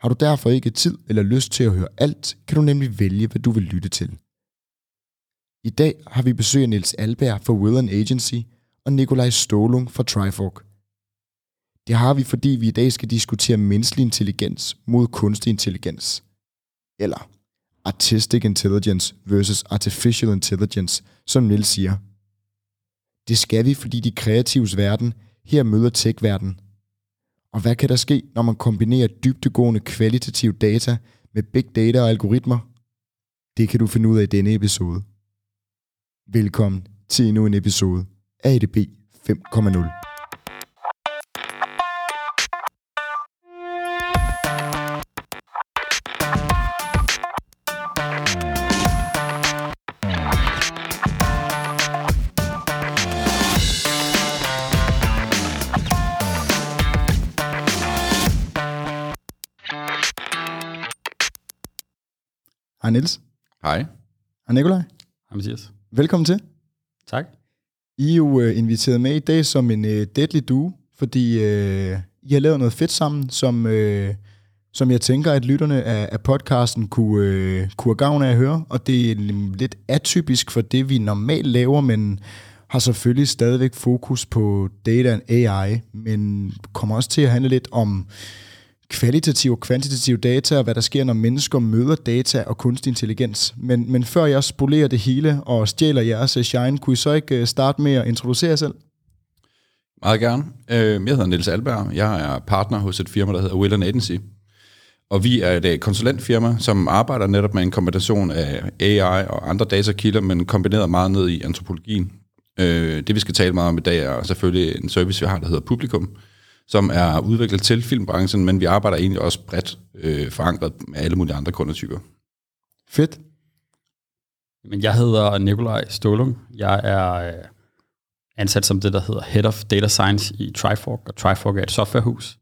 Har du derfor ikke tid eller lyst til at høre alt, kan du nemlig vælge, hvad du vil lytte til. I dag har vi besøg af Niels Alberg fra Will Agency og Nikolaj Stålung fra Trifork. Det har vi, fordi vi i dag skal diskutere menneskelig intelligens mod kunstig intelligens. Eller Artistic Intelligence versus Artificial Intelligence, som Niels siger. Det skal vi, fordi de kreatives verden her møder tech-verden. Og hvad kan der ske, når man kombinerer dybtegående kvalitativ data med big data og algoritmer? Det kan du finde ud af i denne episode. Velkommen til endnu en episode af EDB 5.0. Hej Niels. Hej. Hej Nikolaj. Hej Mathias. Velkommen til. Tak. I er jo uh, inviteret med i dag som en uh, deadly duo, fordi uh, I har lavet noget fedt sammen, som, uh, som jeg tænker, at lytterne af, af podcasten kunne, uh, kunne have gavn af at høre. Og det er lidt atypisk for det, vi normalt laver, men har selvfølgelig stadigvæk fokus på data and AI, men kommer også til at handle lidt om kvalitativ og kvantitativ data, og hvad der sker, når mennesker møder data og kunstig intelligens. Men, men før jeg spolerer det hele og stjæler jeres eh, shine, kunne I så ikke eh, starte med at introducere jer selv? Meget gerne. Øhm, jeg hedder Niels Alberg. Jeg er partner hos et firma, der hedder Will Agency. Og vi er et eh, konsulentfirma, som arbejder netop med en kombination af AI og andre datakilder, men kombineret meget ned i antropologien. Øh, det vi skal tale meget om i dag er selvfølgelig en service, vi har, der hedder Publikum, som er udviklet til filmbranchen, men vi arbejder egentlig også bredt øh, forankret med alle mulige andre kundetyper. Fedt. Men jeg hedder Nikolaj Stålung. Jeg er øh, ansat som det, der hedder Head of Data Science i Trifork, og Trifork er et softwarehus,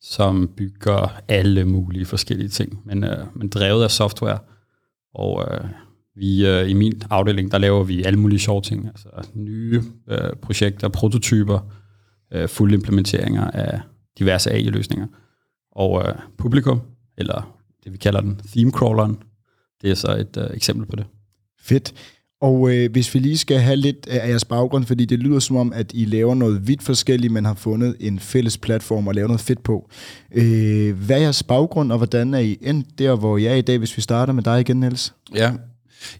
som bygger alle mulige forskellige ting, men, øh, men drevet af software. Og øh, vi øh, i min afdeling, der laver vi alle mulige sjove ting, altså nye øh, projekter, prototyper, øh, fulde implementeringer af diverse AI-løsninger. Og øh, publikum, eller det vi kalder den, theme crawleren, det er så et øh, eksempel på det. Fedt. Og øh, hvis vi lige skal have lidt af jeres baggrund, fordi det lyder som om, at I laver noget vidt forskelligt, men har fundet en fælles platform og lavet noget fedt på. Øh, hvad er jeres baggrund, og hvordan er I endt der, hvor jeg er i dag, hvis vi starter med dig igen, Niels? Ja,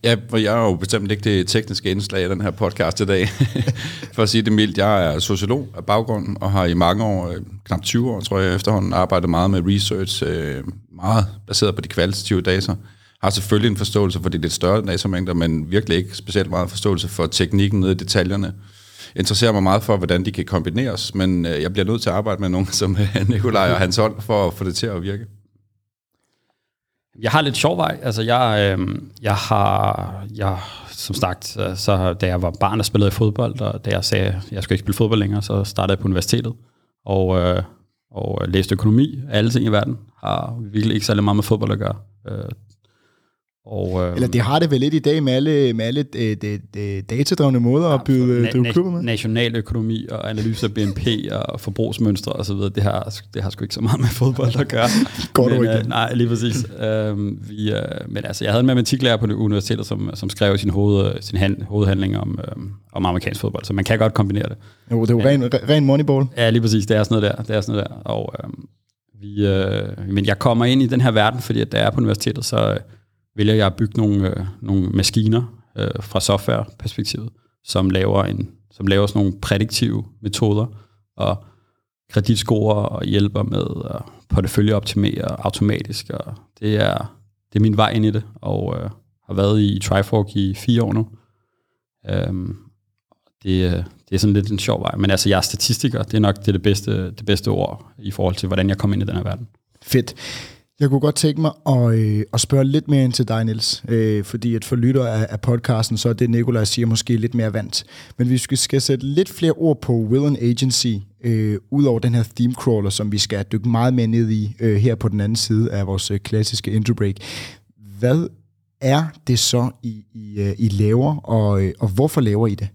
Ja, for jeg er jo bestemt ikke det tekniske indslag i den her podcast i dag. for at sige det mildt, jeg er sociolog af baggrunden, og har i mange år, øh, knap 20 år tror jeg efterhånden, arbejdet meget med research, øh, meget baseret på de kvalitative data. Har selvfølgelig en forståelse for de lidt større datamængder, men virkelig ikke specielt meget forståelse for teknikken nede i detaljerne interesserer mig meget for, hvordan de kan kombineres, men øh, jeg bliver nødt til at arbejde med nogen som Nikolaj og hans hold, for at få det til at virke. Jeg har lidt sjov vej. Altså, jeg, øh, jeg har, jeg, som sagt, øh, så da jeg var barn og spillede i fodbold, og da jeg sagde, at jeg skulle ikke spille fodbold længere, så startede jeg på universitetet, og, øh, og læste økonomi. Alle ting i verden har virkelig ikke særlig meget med fodbold at gøre. Øh, og, øh, Eller det har det vel lidt i dag med alle, med alle de, de, de datadrevne måder ja, at byde na- na- klubber med? Nationaløkonomi og analyse af BNP og forbrugsmønstre osv., det har, det har sgu ikke så meget med fodbold at gøre. Går du ikke? Øh, nej, lige præcis. øh, vi, øh, men altså, jeg havde en matematiklærer på det universitet, som, som skrev sin, hoved, sin hand, hovedhandling om, øh, om amerikansk fodbold, så man kan godt kombinere det. Jo, det er jo ren, ren moneyball. Ja, lige præcis. Det er sådan noget der. Det er sådan noget der. Og, øh, vi, øh, men jeg kommer ind i den her verden, fordi at da jeg er på universitetet, så vælger jeg at bygge nogle, øh, nogle maskiner øh, fra softwareperspektivet, som laver, en, som laver sådan nogle prædiktive metoder og kreditscorer og hjælper med at porteføljeoptimere automatisk. Og det er, det er min vej ind i det, og øh, har været i Trifork i fire år nu. Øhm, det, øh, det er sådan lidt en sjov vej. Men altså, jeg er statistiker. Det er nok det, det, bedste, det bedste ord i forhold til, hvordan jeg kom ind i den her verden. Fedt. Jeg kunne godt tænke mig at, øh, at spørge lidt mere ind til dig, Niels. Øh, fordi at for lytter af, af podcasten, så er det, Nikolaj siger, måske lidt mere vant. Men vi skal, skal sætte lidt flere ord på Will and Agency, øh, ud over den her theme crawler, som vi skal dykke meget mere ned i øh, her på den anden side af vores øh, klassiske intro break. Hvad er det så, I, I, øh, I laver, og, øh, og hvorfor laver I det?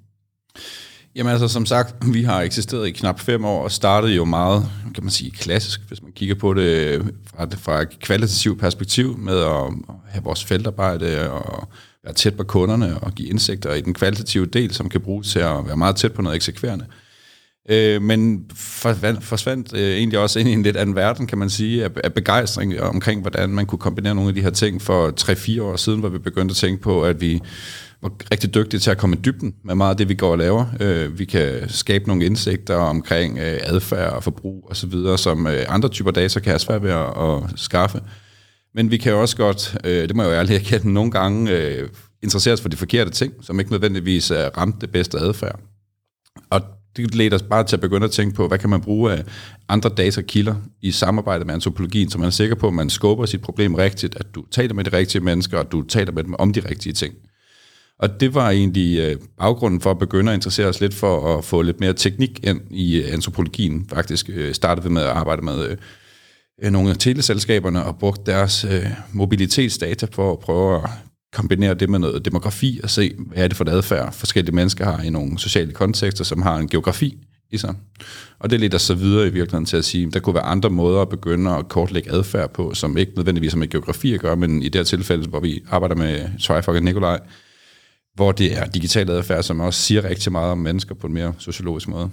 Jamen altså, som sagt, vi har eksisteret i knap fem år, og startede jo meget, kan man sige, klassisk, hvis man kigger på det fra, fra et kvalitativt perspektiv, med at have vores feltarbejde og være tæt på kunderne og give indsigter i den kvalitative del, som kan bruges til at være meget tæt på noget eksekverende. Øh, men forsvandt, forsvandt øh, egentlig også ind i en lidt anden verden, kan man sige, af, af begejstring omkring, hvordan man kunne kombinere nogle af de her ting for 3-4 år siden, hvor vi begyndte at tænke på, at vi var rigtig dygtige til at komme i dybden med meget af det, vi går og laver. Øh, vi kan skabe nogle indsigter omkring øh, adfærd og forbrug osv., som øh, andre typer data kan have svært ved at, at skaffe. Men vi kan også godt, øh, det må jeg jo ærligt erkende, nogle gange øh, interessere os for de forkerte ting, som ikke nødvendigvis øh, er ramt det bedste adfærd. Og det leder os bare til at begynde at tænke på, hvad kan man bruge af andre datakilder i samarbejde med antropologien, så man er sikker på, at man skubber sit problem rigtigt, at du taler med de rigtige mennesker, og at du taler med dem om de rigtige ting. Og det var egentlig øh, baggrunden for at begynde at interessere os lidt for at få lidt mere teknik ind i øh, antropologien. Faktisk øh, startede vi med at arbejde med nogle af teleselskaberne og brugte deres mobilitetsdata for at prøve at kombinere det med noget demografi og se, hvad er det for et adfærd, forskellige mennesker har i nogle sociale kontekster, som har en geografi i sig. Og det leder så videre i virkeligheden til at sige, at der kunne være andre måder at begynde at kortlægge adfærd på, som ikke nødvendigvis har med geografi at gøre, men i det her tilfælde, hvor vi arbejder med Trifog og Nikolaj, hvor det er digital adfærd, som også siger rigtig meget om mennesker på en mere sociologisk måde.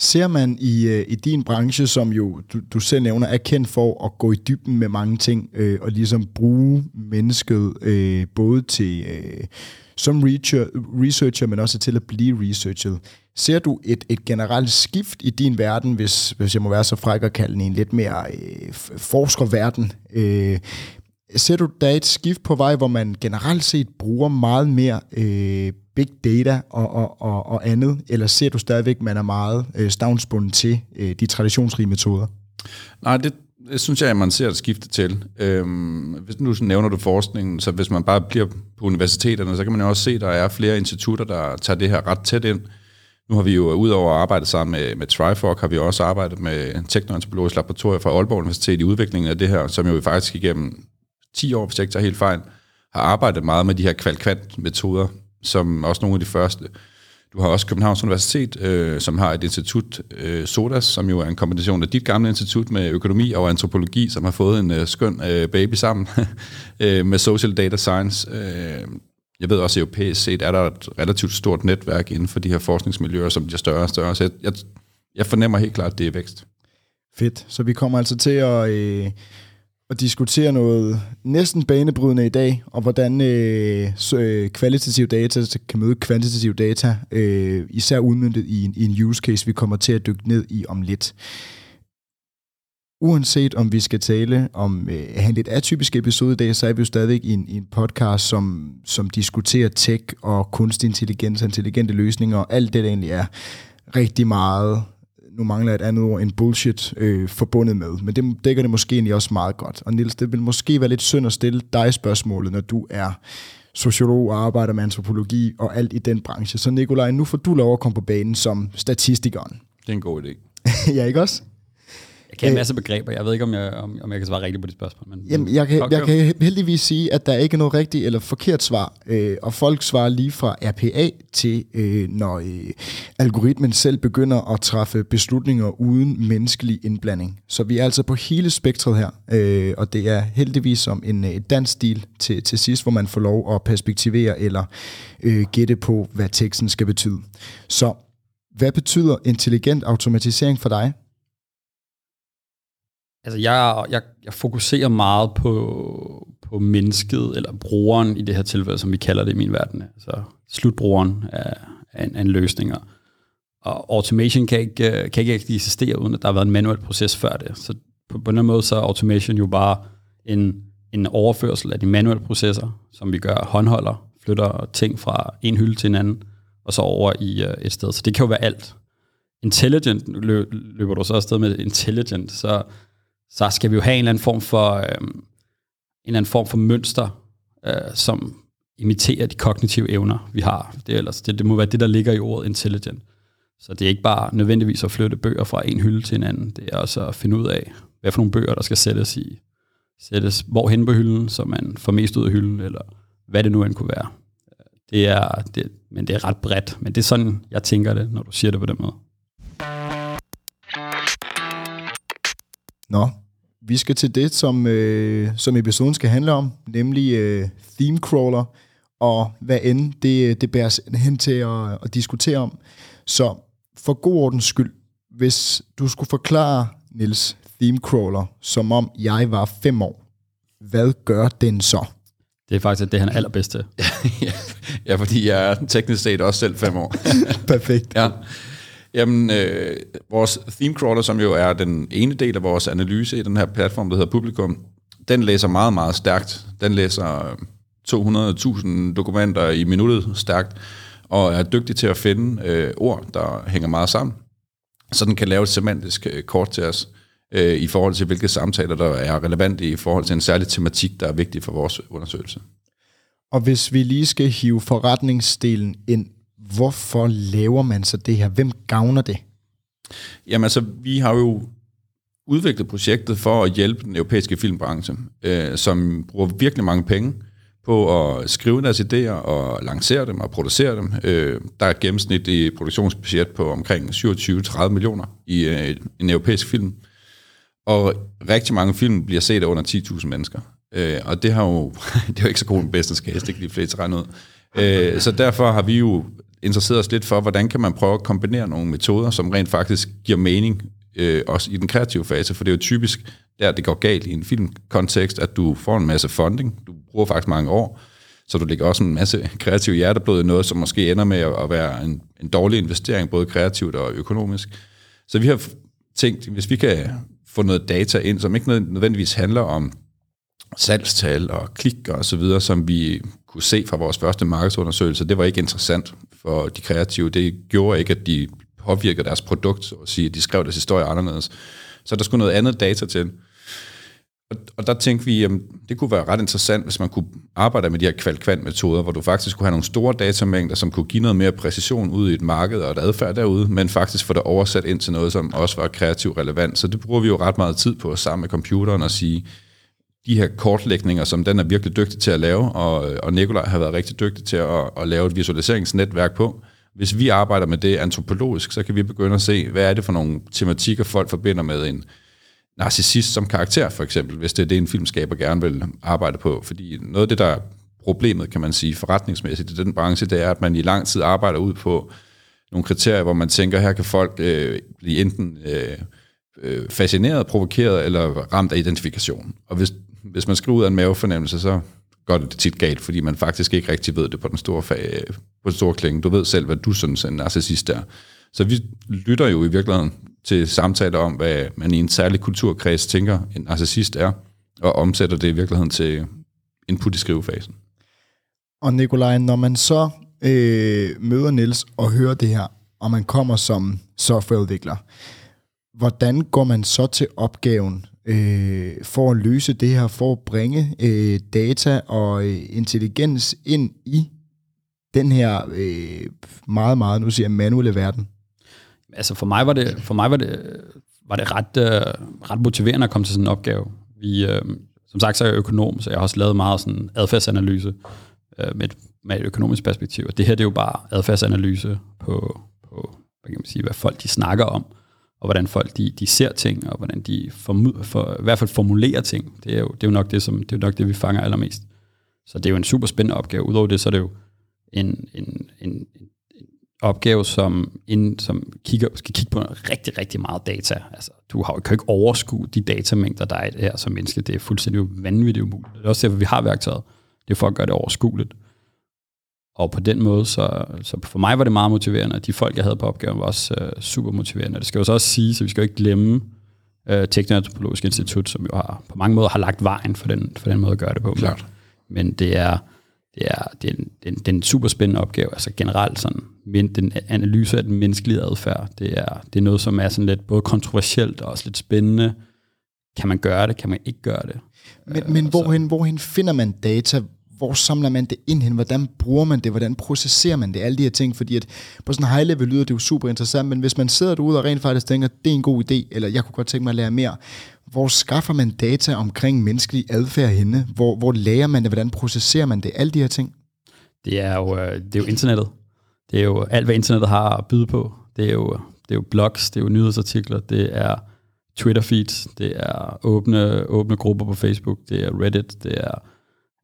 Ser man i, øh, i din branche, som jo du, du selv nævner, er kendt for at gå i dybden med mange ting, øh, og ligesom bruge mennesket øh, både til øh, som researcher, men også til at blive researchet. Ser du et, et generelt skift i din verden, hvis, hvis jeg må være så fræk at kalde den en lidt mere øh, forskerverden, øh, Ser du, da et skift på vej, hvor man generelt set bruger meget mere øh, big data og, og, og, og andet, eller ser du stadigvæk, at man er meget øh, stavnsbundet til øh, de traditionsrige metoder? Nej, det, det synes jeg, at man ser et skifte til. Øhm, hvis nu nævner du forskningen, så hvis man bare bliver på universiteterne, så kan man jo også se, at der er flere institutter, der tager det her ret tæt ind. Nu har vi jo udover at arbejde sammen med, med Trifork, har vi også arbejdet med Teknoantropologisk Laboratorium fra Aalborg Universitet i udviklingen af det her, som jo faktisk igennem 10 år, hvis jeg ikke tager helt fejl, har arbejdet meget med de her kvalkvant-metoder, som også nogle af de første. Du har også Københavns Universitet, øh, som har et institut, øh, SODAS, som jo er en kombination af dit gamle institut med økonomi og antropologi, som har fået en øh, skøn øh, baby sammen øh, med Social Data Science. Øh, jeg ved også, at europæisk set er der et relativt stort netværk inden for de her forskningsmiljøer, som bliver større og større. Så jeg, jeg, jeg fornemmer helt klart, at det er vækst. Fedt. Så vi kommer altså til at... Øh og diskutere noget næsten banebrydende i dag, og hvordan øh, øh, kvalitativ data kan møde kvantitativ data, øh, især udmyndtet i en, i en use case, vi kommer til at dykke ned i om lidt. Uanset om vi skal tale om øh, en lidt atypisk episode i dag, så er vi jo stadig i en, i en podcast, som, som diskuterer tech og kunstig intelligens, intelligente løsninger og alt det, der egentlig er rigtig meget nu mangler jeg et andet ord, en bullshit øh, forbundet med. Men det dækker det måske egentlig også meget godt. Og Nils, det vil måske være lidt synd at stille dig spørgsmålet, når du er sociolog og arbejder med antropologi og alt i den branche. Så Nikolaj, nu får du lov at komme på banen som statistikeren. Det er en god idé. ja, ikke også? Jeg kan en masse begreber. Jeg ved ikke, om jeg, om, om jeg kan svare rigtigt på de spørgsmål. Men, Jamen, jeg, kan, jeg kan heldigvis sige, at der ikke er noget rigtigt eller forkert svar. Øh, og folk svarer lige fra RPA til, øh, når øh, algoritmen selv begynder at træffe beslutninger uden menneskelig indblanding. Så vi er altså på hele spektret her. Øh, og det er heldigvis som en øh, dansk stil til, til sidst, hvor man får lov at perspektivere eller øh, gætte på, hvad teksten skal betyde. Så hvad betyder intelligent automatisering for dig? Altså, jeg, jeg, jeg fokuserer meget på, på mennesket, eller brugeren i det her tilfælde, som vi kalder det i min verden. Altså, slutbrugeren af, af, en, af en løsning. Og automation kan ikke, kan ikke eksistere, uden at der har været en manuel proces før det. Så på, på den måde så er automation jo bare en, en overførsel af de manuelle processer, som vi gør håndholder, flytter ting fra en hylde til en anden, og så over i uh, et sted. Så det kan jo være alt. Intelligent løber du så afsted med intelligent, så så skal vi jo have en eller anden form for, øh, en eller anden form for mønster, øh, som imiterer de kognitive evner, vi har. Det, ellers, det, det må være det, der ligger i ordet intelligent. Så det er ikke bare nødvendigvis at flytte bøger fra en hylde til en anden. Det er også at finde ud af, hvad for nogle bøger, der skal sættes i sættes hvorhen på hylden, så man får mest ud af hylden, eller hvad det nu end kunne være. Det er, det, men det er ret bredt, men det er sådan, jeg tænker det, når du siger det på den måde. Nå, vi skal til det, som, øh, som episoden skal handle om, nemlig øh, theme crawler, og hvad end det, det bærer hen til at, at diskutere om. Så for god ordens skyld, hvis du skulle forklare, Nils, theme crawler, som om jeg var fem år, hvad gør den så? Det er faktisk det, han er allerbedste. ja, fordi jeg er teknisk set også selv fem år. Perfekt. ja. Jamen, øh, vores theme crawler, som jo er den ene del af vores analyse i den her platform, der hedder Publikum, den læser meget, meget stærkt. Den læser øh, 200.000 dokumenter i minuttet stærkt, og er dygtig til at finde øh, ord, der hænger meget sammen. Så den kan lave et semantisk øh, kort til os øh, i forhold til, hvilke samtaler, der er relevante i forhold til en særlig tematik, der er vigtig for vores undersøgelse. Og hvis vi lige skal hive forretningsdelen ind, hvorfor laver man så det her? Hvem gavner det? Jamen altså, vi har jo udviklet projektet for at hjælpe den europæiske filmbranche, øh, som bruger virkelig mange penge på at skrive deres idéer og lancere dem og producere dem. Øh, der er et gennemsnit i produktionsbudget på omkring 27-30 millioner i øh, en europæisk film. Og rigtig mange film bliver set af under 10.000 mennesker. Øh, og det, har jo, det er jo ikke så god en business case, det kan de fleste regne ud. Øh, så derfor har vi jo interesseret os lidt for, hvordan kan man prøve at kombinere nogle metoder, som rent faktisk giver mening, øh, også i den kreative fase, for det er jo typisk der, det går galt i en filmkontekst, at du får en masse funding, du bruger faktisk mange år, så du lægger også en masse kreativ hjerteblod i noget, som måske ender med at være en, en dårlig investering, både kreativt og økonomisk. Så vi har tænkt, hvis vi kan få noget data ind, som ikke nødvendigvis handler om salgstal og klik og så videre, som vi kunne se fra vores første markedsundersøgelse, det var ikke interessant for de kreative. Det gjorde ikke, at de påvirkede deres produkt, så at sige, at de skrev deres historie anderledes. Så der skulle noget andet data til. Og, og der tænkte vi, at det kunne være ret interessant, hvis man kunne arbejde med de her kvalkvant-metoder, hvor du faktisk kunne have nogle store datamængder, som kunne give noget mere præcision ud i et marked og et adfærd derude, men faktisk få det oversat ind til noget, som også var kreativt relevant. Så det bruger vi jo ret meget tid på sammen med computeren og sige, de her kortlægninger, som den er virkelig dygtig til at lave, og, og Nikolaj har været rigtig dygtig til at, at lave et visualiseringsnetværk på. Hvis vi arbejder med det antropologisk, så kan vi begynde at se, hvad er det for nogle tematikker, folk forbinder med en narcissist som karakter, for eksempel, hvis det er det, en filmskaber gerne vil arbejde på. Fordi noget af det, der er problemet, kan man sige, forretningsmæssigt i den branche, det er, at man i lang tid arbejder ud på nogle kriterier, hvor man tænker, her kan folk øh, blive enten øh, øh fascineret, provokeret eller ramt af identifikation. Og hvis hvis man skriver ud af en mavefornemmelse, så går det tit galt, fordi man faktisk ikke rigtig ved det på den store, fag, på den store klinge. Du ved selv, hvad du synes en narcissist er. Så vi lytter jo i virkeligheden til samtaler om, hvad man i en særlig kulturkreds tænker, en narcissist er, og omsætter det i virkeligheden til input i skrivefasen. Og Nikolaj, når man så øh, møder Niels og hører det her, og man kommer som softwareudvikler, hvordan går man så til opgaven øh, for at løse det her, for at bringe øh, data og øh, intelligens ind i den her øh, meget, meget, nu siger jeg, manuelle verden? Altså for mig var det, for mig var det, var det ret, øh, ret motiverende at komme til sådan en opgave. Vi, øh, som sagt, så er jeg økonom, så jeg har også lavet meget sådan adfærdsanalyse øh, med, et, med et økonomisk perspektiv. Og det her det er jo bare adfærdsanalyse på, på hvad kan man sige, hvad folk de snakker om og hvordan folk de, de ser ting, og hvordan de formu- for, i hvert fald formulerer ting. Det er jo, det er jo nok det, som, det er nok det, vi fanger allermest. Så det er jo en super spændende opgave. Udover det, så er det jo en, en, en, en opgave, som, ind, som kigger, skal kigge på rigtig, rigtig meget data. Altså, du har, kan ikke overskue de datamængder, der er her som menneske. Det er fuldstændig vanvittigt umuligt. Det er også derfor, vi har værktøjet. Det er for at gøre det overskueligt. Og på den måde, så, så for mig var det meget motiverende, og de folk, jeg havde på opgaven, var også uh, super motiverende. Det skal jo så også sige, så vi skal jo ikke glemme uh, Teknoantropologisk Institut, som jo har, på mange måder har lagt vejen for den, for den måde at gøre det på. Klart. Men det er, det er, det er, en, det er, en, det er en super spændende opgave, altså generelt sådan, men den analyse af den menneskelige adfærd, det er, det er noget, som er sådan lidt både kontroversielt og også lidt spændende, kan man gøre det, kan man ikke gøre det. Men, men hvorhen, hvorhen finder man data? Hvor samler man det ind hen? Hvordan bruger man det? Hvordan processerer man det? Alle de her ting, fordi at på sådan en high level lyder det jo super interessant, men hvis man sidder derude og rent faktisk tænker, det er en god idé, eller jeg kunne godt tænke mig at lære mere, hvor skaffer man data omkring menneskelig adfærd henne? Hvor, hvor lærer man det? Hvordan processerer man det? Alle de her ting. Det er jo, øh, det er jo internettet. Det er jo alt, hvad internettet har at byde på. Det er jo, det er jo blogs, det er jo nyhedsartikler, det er Twitter feeds, det er åbne, åbne grupper på Facebook, det er Reddit, det er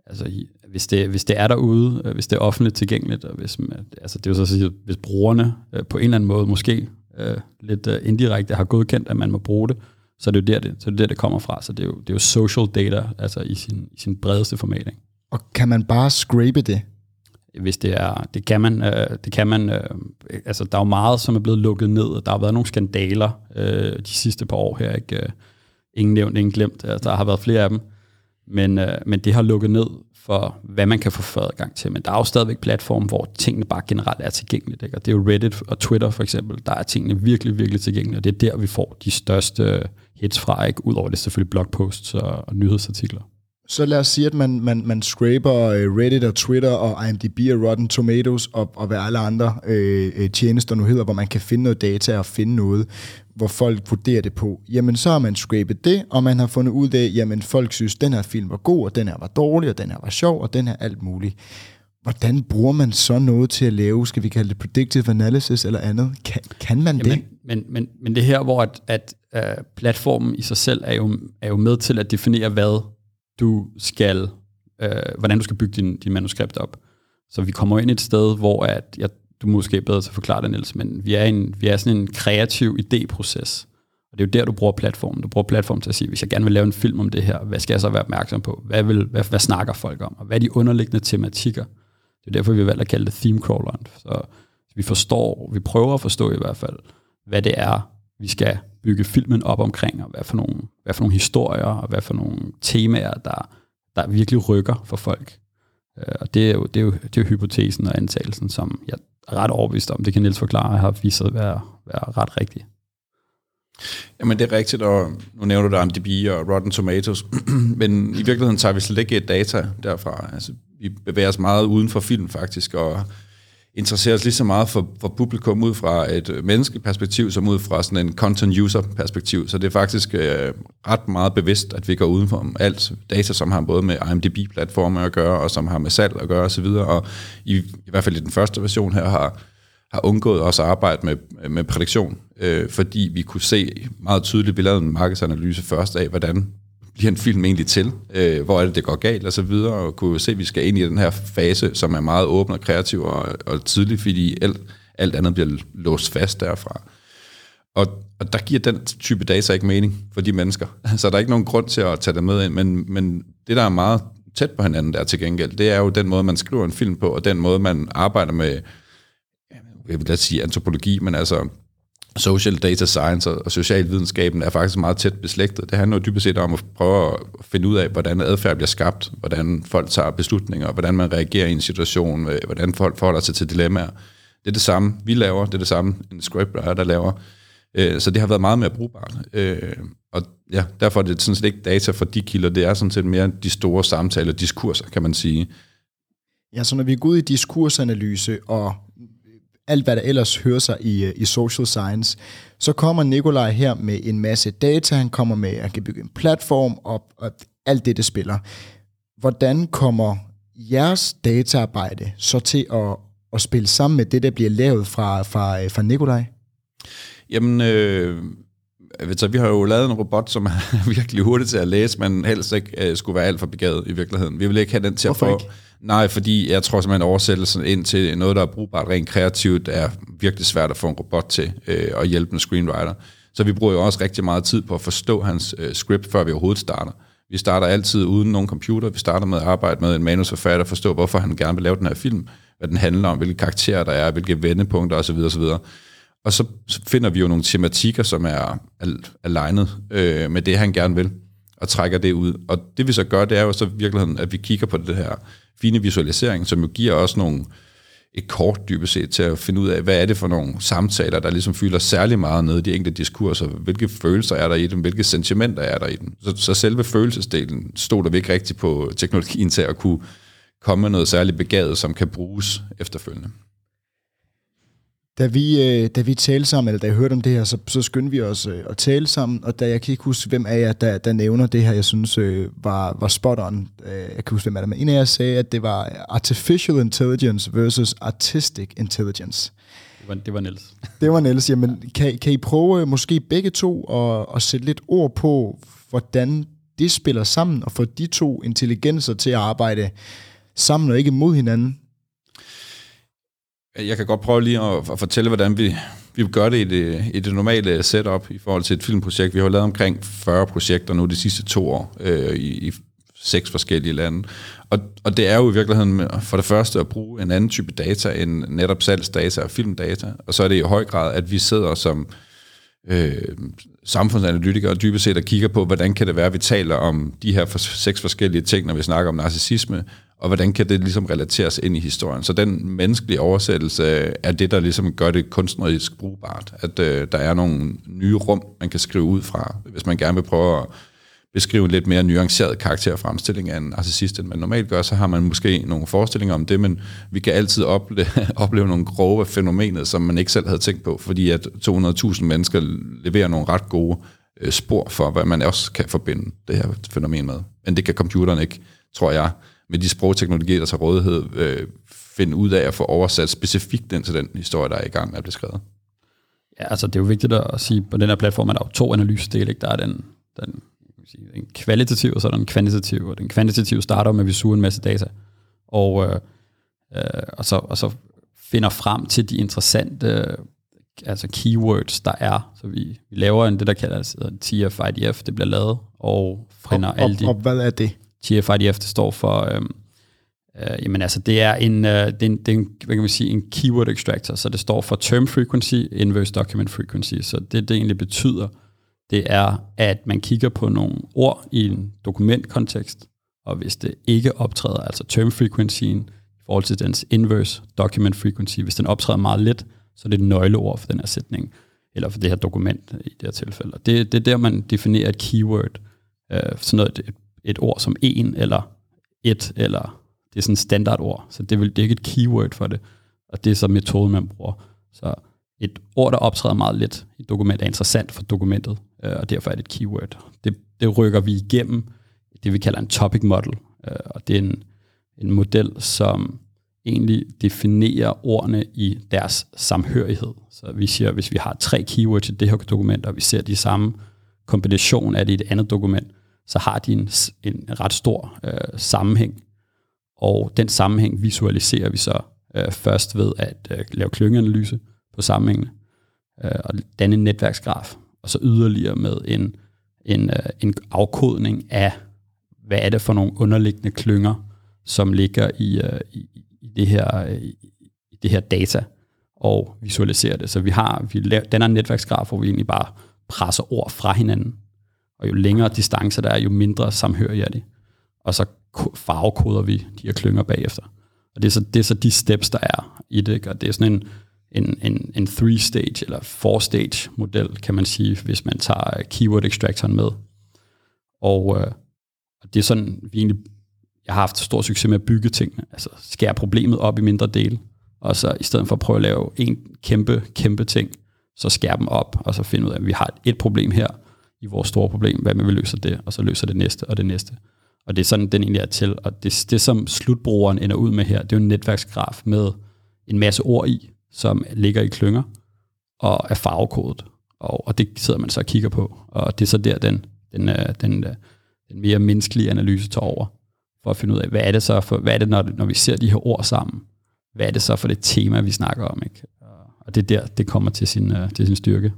altså, hvis det, hvis det er derude, øh, hvis det er offentligt tilgængeligt, og hvis, altså, det er jo så at sige, hvis brugerne øh, på en eller anden måde måske øh, lidt indirekte har godkendt, at man må bruge det, så er det jo der, det, så er det, der, det kommer fra. Så det er jo, det er jo social data, altså i sin, i sin bredeste format. Ikke? Og kan man bare scrape det? Hvis det er, det kan man, øh, det kan man, øh, altså der er jo meget, som er blevet lukket ned, og der har været nogle skandaler øh, de sidste par år her, ikke? Ingen nævnt, ingen glemt, altså, der har været flere af dem, men, øh, men det har lukket ned for, hvad man kan få adgang til. Men der er jo stadigvæk platforme, hvor tingene bare generelt er tilgængelige. Ikke? Og det er jo Reddit og Twitter for eksempel, der er tingene virkelig, virkelig tilgængelige, og det er der, vi får de største hits fra, ikke? udover det selvfølgelig blogposts og, og nyhedsartikler. Så lad os sige, at man, man, man scraper øh, Reddit og Twitter og IMDb og Rotten Tomatoes og, og hvad alle andre øh, øh, tjenester nu hedder, hvor man kan finde noget data og finde noget, hvor folk vurderer det på. Jamen, så har man scrapet det, og man har fundet ud af, jamen, folk synes, den her film var god, og den her var dårlig, og den her var sjov, og den her alt muligt. Hvordan bruger man så noget til at lave, skal vi kalde det predictive analysis eller andet? Kan, kan man Jamen, det? Men, men, men det her, hvor at, at uh, platformen i sig selv er jo, er jo med til at definere, hvad du skal, øh, hvordan du skal bygge din, din manuskript op. Så vi kommer ind et sted, hvor at, jeg, du måske er bedre til at forklare det, Niels, men vi er, en, vi er sådan en kreativ idéproces. Og det er jo der, du bruger platformen. Du bruger platformen til at sige, hvis jeg gerne vil lave en film om det her, hvad skal jeg så være opmærksom på? Hvad, vil, hvad, hvad snakker folk om? Og hvad er de underliggende tematikker? Det er derfor, vi har valgt at kalde det theme crawleren. Så vi forstår, vi prøver at forstå i hvert fald, hvad det er, vi skal bygge filmen op omkring, og hvad for nogle, hvad for nogle historier, og hvad for nogle temaer, der, der virkelig rykker for folk. Øh, og det er, jo, det, er jo, det er jo hypotesen og antagelsen, som jeg er ret overbevist om. Det kan Niels forklare, har vist sig at være, være ret rigtigt. Jamen det er rigtigt, og nu nævner du MDB og Rotten Tomatoes, men i virkeligheden tager vi slet ikke data derfra. Altså, vi bevæger os meget uden for film faktisk, og interesserer os lige så meget for, for publikum ud fra et menneskeperspektiv, som ud fra sådan en content user perspektiv. Så det er faktisk øh, ret meget bevidst, at vi går uden for alt data, som har både med IMDb-platformer at gøre, og som har med salg at gøre osv. Og i, i hvert fald i den første version her har, har undgået også at arbejde med, med prædiktion, øh, fordi vi kunne se meget tydeligt, vi lavede en markedsanalyse først af, hvordan bliver en film egentlig til? Øh, hvor er det, det går galt og så videre, og kunne se, at vi skal ind i den her fase, som er meget åben og kreativ og, og tidlig, fordi alt, alt andet bliver låst fast derfra. Og, og der giver den type data ikke mening for de mennesker. Så der er ikke nogen grund til at tage det med ind, men, men det, der er meget tæt på hinanden der til gengæld, det er jo den måde, man skriver en film på, og den måde, man arbejder med, jeg vil lade sige antropologi, men altså social data science og, socialvidenskaben er faktisk meget tæt beslægtet. Det handler jo dybest set om at prøve at finde ud af, hvordan adfærd bliver skabt, hvordan folk tager beslutninger, hvordan man reagerer i en situation, øh, hvordan folk forholder sig til dilemmaer. Det er det samme, vi laver, det er det samme, en scriptwriter der laver. Øh, så det har været meget mere brugbart. Øh, og ja, derfor er det sådan set ikke data fra de kilder, det er sådan set mere de store samtaler, diskurser, kan man sige. Ja, så når vi går ud i diskursanalyse og alt hvad der ellers hører sig i, øh, i social science, så kommer Nikolaj her med en masse data, han kommer med, at han kan bygge en platform og, og alt det, det spiller. Hvordan kommer jeres dataarbejde så til at, at spille sammen med det, der bliver lavet fra, fra, øh, fra Nikolaj? Jamen, øh, så vi har jo lavet en robot, som er virkelig hurtig til at læse, men helst ikke øh, skulle være alt for begavet i virkeligheden. Vi vil ikke have den til Hvorfor at få... Ikke? Nej, fordi jeg tror simpelthen, at oversættelsen ind til noget, der er brugbart rent kreativt, er virkelig svært at få en robot til øh, at hjælpe en screenwriter. Så vi bruger jo også rigtig meget tid på at forstå hans øh, script, før vi overhovedet starter. Vi starter altid uden nogen computer. Vi starter med at arbejde med en manusforfatter, forstå, hvorfor han gerne vil lave den her film, hvad den handler om, hvilke karakterer der er, hvilke vendepunkter osv. osv. Og så finder vi jo nogle tematikker, som er alignet øh, med det, han gerne vil, og trækker det ud. Og det vi så gør, det er jo så i virkeligheden, at vi kigger på det her fine visualisering, som jo giver os nogle et kort dybest set til at finde ud af, hvad er det for nogle samtaler, der ligesom fylder særlig meget ned i de enkelte diskurser. Hvilke følelser er der i dem? Hvilke sentimenter er der i dem? Så, så selve følelsesdelen stod der ikke rigtigt på teknologien til at kunne komme med noget særligt begavet, som kan bruges efterfølgende. Da vi, øh, da vi talte sammen, eller da jeg hørte om det her, så, så skyndte vi os øh, at tale sammen, og da jeg kan ikke huske, hvem af jer, der, der nævner det her, jeg synes øh, var, var spot on. Øh, jeg kan huske, hvem er det, men en af jer sagde, at det var artificial intelligence versus artistic intelligence. Det var, det var Niels. Det var Niels. Jamen, kan, kan I prøve måske begge to at, at sætte lidt ord på, hvordan det spiller sammen, og få de to intelligenser til at arbejde sammen og ikke mod hinanden? Jeg kan godt prøve lige at, at fortælle, hvordan vi, vi gør det i, det i det normale setup i forhold til et filmprojekt. Vi har lavet omkring 40 projekter nu de sidste to år øh, i, i seks forskellige lande. Og, og det er jo i virkeligheden for det første at bruge en anden type data end netop salgsdata og filmdata. Og så er det i høj grad, at vi sidder som øh, samfundsanalytikere og dybest set og kigger på, hvordan kan det være, at vi taler om de her for, seks forskellige ting, når vi snakker om narcissisme, og hvordan kan det ligesom relateres ind i historien. Så den menneskelige oversættelse er det, der ligesom gør det kunstnerisk brugbart. At øh, der er nogle nye rum, man kan skrive ud fra, hvis man gerne vil prøve at beskrive en lidt mere nuanceret karakterfremstilling af en narcissist, end man normalt gør, så har man måske nogle forestillinger om det, men vi kan altid opleve, opleve nogle grove fænomenet, som man ikke selv havde tænkt på, fordi at 200.000 mennesker leverer nogle ret gode øh, spor for, hvad man også kan forbinde det her fænomen med. Men det kan computeren ikke, tror jeg med de sprogteknologier, der tager rådighed, øh, finde ud af at få oversat specifikt den til den historie, der er i gang med at blive skrevet. Ja, altså det er jo vigtigt at sige, på den her platform er der jo to analysedele. Ikke? Der er den, den, sige, den kvalitative, og så er der den kvantitative. Og den kvantitative starter med, at vi suger en masse data, og, øh, øh, og, så, og så finder frem til de interessante altså keywords, der er. Så vi, vi laver en, det, der kaldes TF-IDF, det bliver lavet, og finder alle de... Og, og hvad er det? TF-IDF, det står for, øh, øh, jamen altså, det er en, øh, det er en, det er en, hvad kan man sige, en keyword extractor, så det står for term frequency, inverse document frequency, så det, det egentlig betyder, det er, at man kigger på nogle ord i en dokumentkontekst, og hvis det ikke optræder, altså term frequencyen, i forhold til dens inverse document frequency, hvis den optræder meget lidt, så er det et nøgleord for den her sætning, eller for det her dokument i det her tilfælde. Og det, det er der, man definerer et keyword, øh, sådan noget, et et ord som en eller et, eller det er sådan et standardord, så det, vil, det er ikke et keyword for det, og det er så metoden, man bruger. Så et ord, der optræder meget lidt i et dokument, er interessant for dokumentet, øh, og derfor er det et keyword. Det, det rykker vi igennem det, vi kalder en topic model, øh, og det er en, en model, som egentlig definerer ordene i deres samhørighed. Så vi siger, hvis vi har tre keywords i det her dokument, og vi ser de samme kombination af det i et andet dokument, så har de en, en ret stor øh, sammenhæng. Og den sammenhæng visualiserer vi så øh, først ved at øh, lave klyngeanalyse på sammenhængene, øh, og danne en netværksgraf, og så yderligere med en, en, øh, en afkodning af, hvad er det for nogle underliggende klynger, som ligger i, øh, i, i, det, her, øh, i det her data, og visualiserer det. Så vi har vi laver, den her netværksgraf, hvor vi egentlig bare presser ord fra hinanden, og jo længere distance der er, jo mindre samhørige er de. Og så farvekoder vi de her klynger bagefter. Og det er så, det er så de steps, der er i det. Og det er sådan en, en, en, en three-stage eller four-stage model, kan man sige, hvis man tager keyword extractoren med. Og, øh, og det er sådan, vi egentlig, jeg har haft stor succes med at bygge tingene. Altså skære problemet op i mindre dele, og så i stedet for at prøve at lave en kæmpe, kæmpe ting, så skære dem op, og så finde ud af, at vi har et problem her, i vores store problem, hvad man vil løse det, og så løser det næste og det næste. Og det er sådan, den egentlig er til. Og det, det som slutbrugeren ender ud med her, det er jo en netværksgraf med en masse ord i, som ligger i klynger og er farvekodet. Og, og det sidder man så og kigger på. Og det er så der, den, den, øh, den, øh, den mere menneskelige analyse tager over, for at finde ud af, hvad er det så for, hvad er det, når, når vi ser de her ord sammen? Hvad er det så for det tema, vi snakker om? Ikke? Og det er der, det kommer til sin, øh, til sin styrke.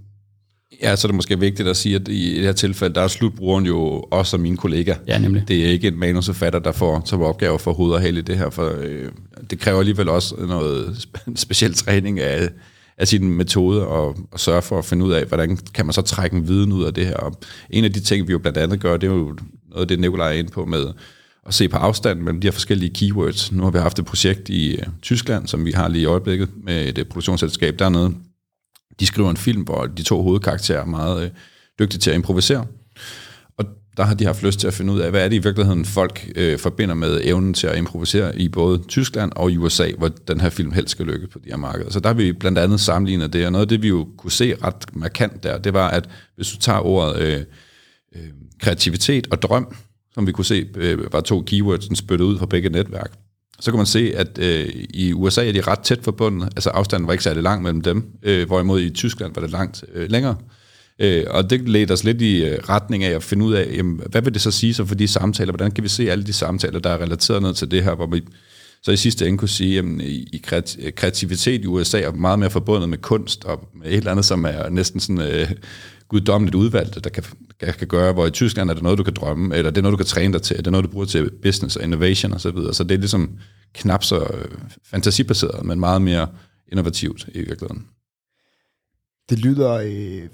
Ja, så er det måske vigtigt at sige, at i det her tilfælde, der er slutbrugeren jo også som min kollega. Ja, nemlig. Det er ikke en manusforfatter, der får som opgave for hoved og i det her, for øh, det kræver alligevel også noget speciel træning af, af sin metode og, og sørge for at finde ud af, hvordan kan man så trække en viden ud af det her. Og en af de ting, vi jo blandt andet gør, det er jo noget af det, Nikolaj er inde på med at se på afstand mellem de her forskellige keywords. Nu har vi haft et projekt i øh, Tyskland, som vi har lige i øjeblikket med et øh, produktionsselskab dernede. De skriver en film, hvor de to hovedkarakterer er meget øh, dygtige til at improvisere. Og der har de haft lyst til at finde ud af, hvad er det i virkeligheden folk øh, forbinder med evnen til at improvisere i både Tyskland og i USA, hvor den her film helst skal lykkes på de her markeder. Så der har vi blandt andet sammenlignet det, og noget af det, vi jo kunne se ret markant der, det var, at hvis du tager ordet øh, øh, kreativitet og drøm, som vi kunne se øh, var to keywords, den spyttede ud fra begge netværk, så kan man se, at øh, i USA er de ret tæt forbundet, altså afstanden var ikke særlig lang mellem dem, øh, hvorimod i Tyskland var det langt øh, længere. Øh, og det ledte os lidt i øh, retning af at finde ud af, jamen, hvad vil det så sige så for de samtaler? Hvordan kan vi se alle de samtaler, der er relateret ned til det her, hvor vi så i sidste ende kunne sige, at i kreativitet i USA er meget mere forbundet med kunst og med et eller andet, som er næsten sådan øh, guddommeligt udvalgt, der kan, kan, kan gøre, hvor i Tyskland er det noget, du kan drømme, eller det er noget, du kan træne dig til, det er noget, du bruger til business og innovation osv. Så, videre. så det er ligesom knap så øh, fantasibaseret, men meget mere innovativt i virkeligheden. Det lyder øh,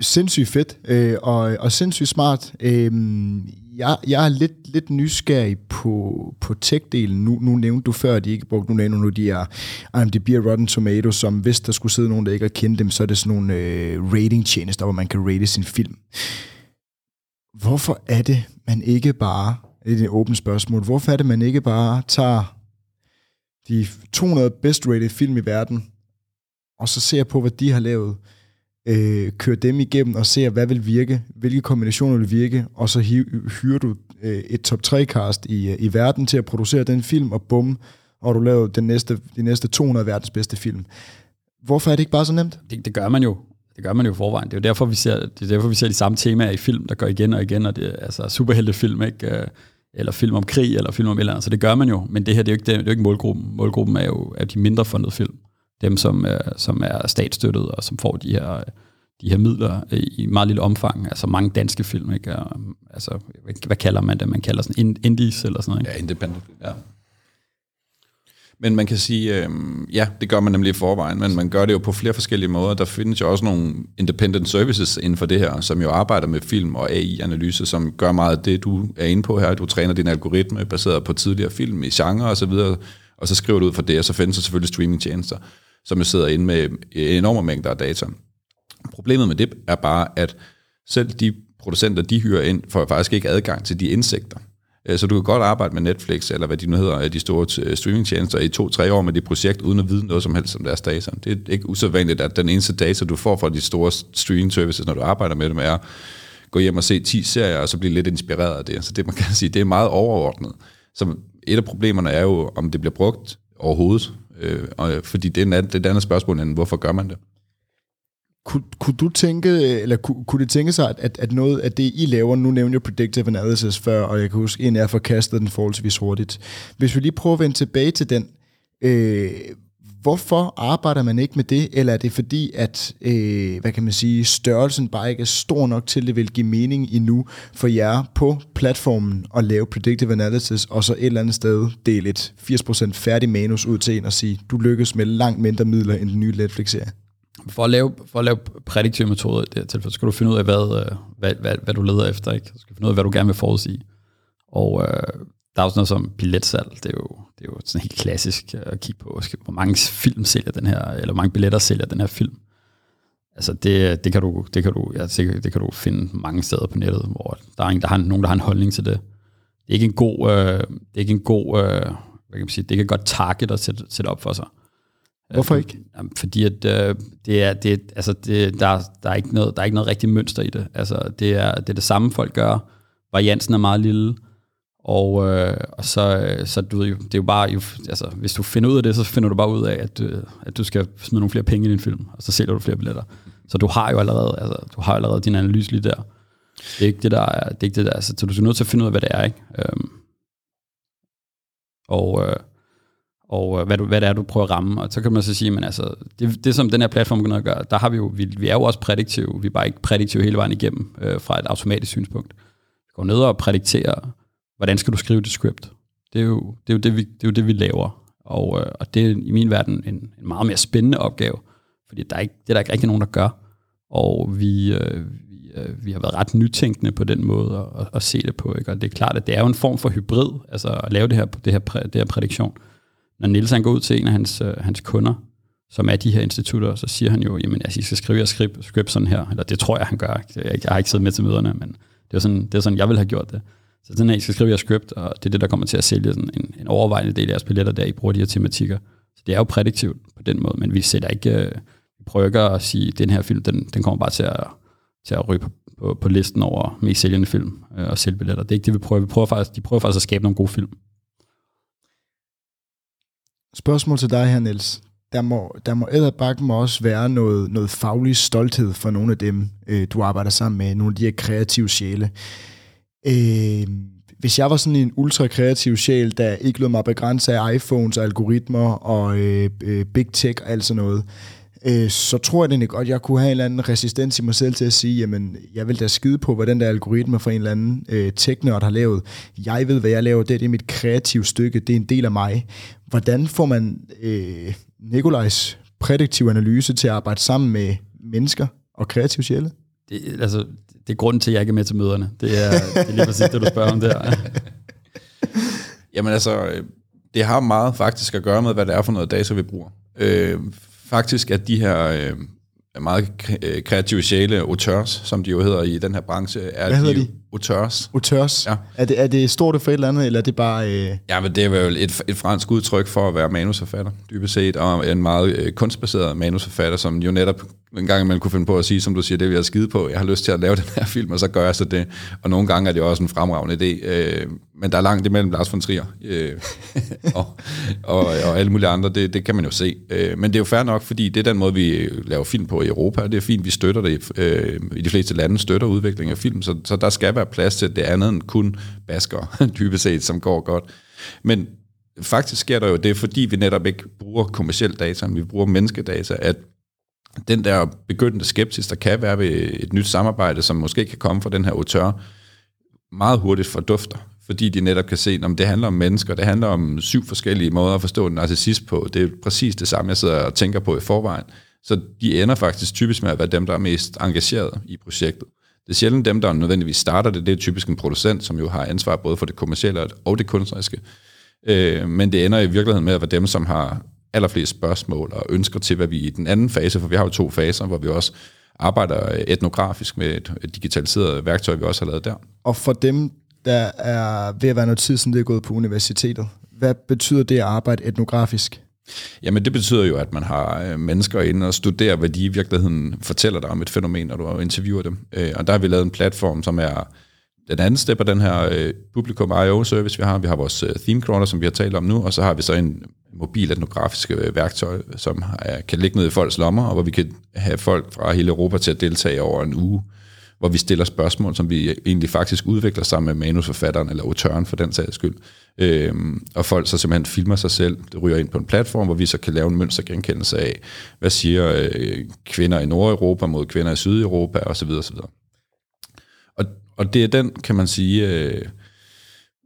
sindssygt fedt øh, og, og sindssygt smart. Øh, jeg, jeg er lidt, lidt nysgerrig på, på tech-delen. Nu, nu nævnte du før, at de ikke brugte, nu nævner nu de er IMDb og Rotten Tomatoes, som hvis der skulle sidde nogen, der ikke har kendt dem, så er det sådan nogle øh, rating-tjenester, hvor man kan rate sin film. Hvorfor er det, man ikke bare, det er et åbent spørgsmål, hvorfor er det, man ikke bare tager de 200 best rated film i verden, og så ser på, hvad de har lavet, øh, kører dem igennem og ser, hvad vil virke, hvilke kombinationer vil virke, og så hyrer du øh, et top 3-cast i, øh, i verden til at producere den film, og bum, og du laver den næste, de næste 200 verdens bedste film. Hvorfor er det ikke bare så nemt? Det, det gør man jo. Det gør man jo i forvejen. Det er jo derfor, vi ser, det er derfor, vi ser de samme temaer i film, der går igen og igen, og det er altså superheltefilm, ikke? Øh, eller film om krig, eller film om et eller andet. Så det gør man jo, men det her det er jo ikke, det er jo ikke målgruppen. Målgruppen er jo er de mindre fundede film dem, som, øh, som er statsstøttet, og som får de her, de her midler i meget lille omfang. Altså mange danske film, ikke? Og, altså, hvad kalder man det? Man kalder sådan indies eller sådan noget, ikke? Ja, independent, ja. Men man kan sige, øh, ja, det gør man nemlig i forvejen, men man gør det jo på flere forskellige måder. Der findes jo også nogle independent services inden for det her, som jo arbejder med film og AI-analyse, som gør meget af det, du er inde på her. Du træner din algoritme baseret på tidligere film i genre og så videre, og så skriver du ud fra det, og så findes der selvfølgelig streamingtjenester som jo sidder inde med enorme mængder af data. Problemet med det er bare, at selv de producenter, de hyrer ind, får faktisk ikke adgang til de indsigter. Øh, så du kan godt arbejde med Netflix, eller hvad de nu hedder, øh, de store øh, streamingtjenester, i to-tre år med det projekt, uden at vide noget som helst om deres data. Det er ikke usædvanligt, at den eneste data, du får fra de store streaming services, når du arbejder med dem, er gå hjem og se 10 serier, og så blive lidt inspireret af det. Så det, man kan sige, det er meget overordnet. Så et af problemerne er jo, om det bliver brugt overhovedet. Øh, og, fordi det er, et, det er et andet spørgsmål end, hvorfor gør man det? Kunne, kunne du tænke, eller kunne, kunne det tænke sig, at, at noget af det, I laver, nu nævner jeg predictive analysis før, og jeg kan huske, en er forkastet den forholdsvis hurtigt. Hvis vi lige prøver at vende tilbage til den, øh, Hvorfor arbejder man ikke med det, eller er det fordi, at øh, hvad kan man sige, størrelsen bare ikke er stor nok til, at det vil give mening endnu for jer på platformen at lave predictive analysis, og så et eller andet sted dele et 80% færdig manus ud til en og sige, du lykkes med langt mindre midler end den nye Netflix-serie? For at lave, for at lave prediktive metoder i det her tilfælde, så skal du finde ud af, hvad, øh, hvad, hvad, hvad du leder efter. Ikke? Så skal finde ud af, hvad du gerne vil forudsige. Og øh, der er også noget som billetsalg. Det er jo, det er jo sådan helt klassisk øh, at kigge på, hvor mange film sælger den her, eller hvor mange billetter sælger den her film. Altså det, det, kan du, det, kan du, ja, det, det kan du finde mange steder på nettet, hvor der er en, der har, nogen, der har en holdning til det. Det er ikke en god, øh, det er ikke en god øh, hvad kan man sige, det er ikke et godt target at sætte, sætte op for sig. Hvorfor ikke? Øh, fordi at, øh, det er, det, altså det, der, der, er ikke noget, der er ikke noget rigtigt mønster i det. Altså det er, det er det samme, folk gør. Variansen er meget lille. Og, øh, og så, så du ved jo, det er jo bare, jo, altså, hvis du finder ud af det, så finder du bare ud af, at, øh, at du skal smide nogle flere penge i din film, og så sælger du flere billetter. Så du har jo allerede, altså, du har allerede din analyse lige der. Det er ikke det der, er, det er ikke det der, altså, så du er nødt til at finde ud af, hvad det er, ikke? Øhm, og, øh, og øh, hvad, du, hvad det er, du prøver at ramme. Og så kan man så sige, men altså, det, det som den her platform kan gøre, der har vi jo, vi, vi er jo også prædiktive, vi er bare ikke prædiktive hele vejen igennem øh, fra et automatisk synspunkt. Vi går ned og prædikterer, hvordan skal du skrive det script? Det er jo det, er jo det, vi, det, er jo det vi laver. Og, øh, og det er i min verden en, en meget mere spændende opgave, fordi der er ikke, det er der ikke rigtig nogen, der gør. Og vi, øh, vi, øh, vi har været ret nytænkende på den måde at, at, at se det på. Ikke? Og det er klart, at det er jo en form for hybrid, altså at lave det her, det her, det her prædiktion. Når Niels han går ud til en af hans, øh, hans kunder, som er de her institutter, så siger han jo, jamen altså, I skal skrive jeres script, script sådan her, eller det tror jeg, han gør. Jeg, jeg har ikke siddet med til møderne, men det er sådan, det er sådan jeg vil have gjort det. Så sådan her, I skal skrive jeres script, og det er det, der kommer til at sælge sådan en, en overvejende del af jeres billetter, der I bruger de her tematikker. Så det er jo prædiktivt på den måde, men vi sætter ikke, øh, vi prøver ikke at sige, at den her film, den, den kommer bare til at, til at ryge på, på, på listen over mest sælgende film øh, og sælge billetter. Det er ikke det, vi prøver. Vi prøver faktisk, de prøver faktisk at skabe nogle gode film. Spørgsmål til dig her, Niels. Der må, der må æderbakken også være noget, noget faglig stolthed for nogle af dem, øh, du arbejder sammen med, nogle af de her kreative sjæle. Øh, hvis jeg var sådan en ultra kreativ sjæl, der ikke lod mig begrænse af iPhones, algoritmer og øh, øh, big tech og alt sådan noget, øh, så tror jeg egentlig godt, jeg kunne have en eller anden resistens i mig selv til at sige, jamen, jeg vil da skide på, hvad den der algoritme for en eller anden øh, teknørd har lavet. Jeg ved, hvad jeg laver, det, det er mit kreative stykke, det er en del af mig. Hvordan får man øh, Nikolajs prædiktiv analyse til at arbejde sammen med mennesker og kreative sjæle? Det, altså, det er grunden til, at jeg ikke er med til møderne. Det er, det er lige præcis det, du spørger om der. Jamen altså, det har meget faktisk at gøre med, hvad det er for noget data, vi bruger. Øh, faktisk at de her øh, meget kreative sjæle, auteurs, som de jo hedder i den her branche, er Hvad hedder de? Auteurs. Auteurs? Ja. Er det, er det stort for et eller andet, eller er det bare... Øh... Ja, men det er vel et, et fransk udtryk for at være manusforfatter, dybest set, og en meget øh, kunstbaseret manusforfatter, som jo netop en gang man kunne finde på at sige, som du siger, det vil jeg skide på, jeg har lyst til at lave den her film, og så gør jeg så det. Og nogle gange er det også en fremragende idé, øh, men der er langt imellem Lars von Trier øh, og, og, og alle mulige andre, det, det kan man jo se. Øh, men det er jo fair nok, fordi det er den måde, vi laver film på i Europa, og det er fint, vi støtter det. Øh, I de fleste lande støtter udvikling af film, så, så der skal være plads til det andet end kun basker, dybest set, som går godt. Men faktisk sker der jo det, fordi vi netop ikke bruger kommersiel data, men vi bruger menneskedata, at den der begyndte skepsis, der kan være ved et nyt samarbejde, som måske kan komme fra den her auteur, meget hurtigt fordufter, fordi de netop kan se, om det handler om mennesker, det handler om syv forskellige måder at forstå en narcissist på. Det er præcis det samme, jeg sidder og tænker på i forvejen. Så de ender faktisk typisk med at være dem, der er mest engageret i projektet. Det er sjældent dem, der nødvendigvis starter det. Det er typisk en producent, som jo har ansvar både for det kommercielle og det kunstneriske. Øh, men det ender i virkeligheden med at være dem, som har allerflest spørgsmål og ønsker til, hvad vi i den anden fase, for vi har jo to faser, hvor vi også arbejder etnografisk med et digitaliseret værktøj, vi også har lavet der. Og for dem, der er ved at være noget tid, som det er gået på universitetet, hvad betyder det at arbejde etnografisk? Jamen det betyder jo, at man har øh, mennesker inde og studerer, hvad de i virkeligheden fortæller dig om et fænomen, når du interviewer dem. Øh, og der har vi lavet en platform, som er den anden step af den her øh, Publikum IO-service, vi har. Vi har vores øh, theme crawler, som vi har talt om nu, og så har vi så en mobil etnografiske værktøj, som kan ligge ned i folks lommer, og hvor vi kan have folk fra hele Europa til at deltage over en uge, hvor vi stiller spørgsmål, som vi egentlig faktisk udvikler sammen med manusforfatteren eller autøren for den sags skyld. Øhm, og folk så simpelthen filmer sig selv, det ryger ind på en platform, hvor vi så kan lave en mønstergenkendelse af, hvad siger øh, kvinder i Nordeuropa mod kvinder i Sydeuropa osv. osv. Og, og det er den, kan man sige, øh,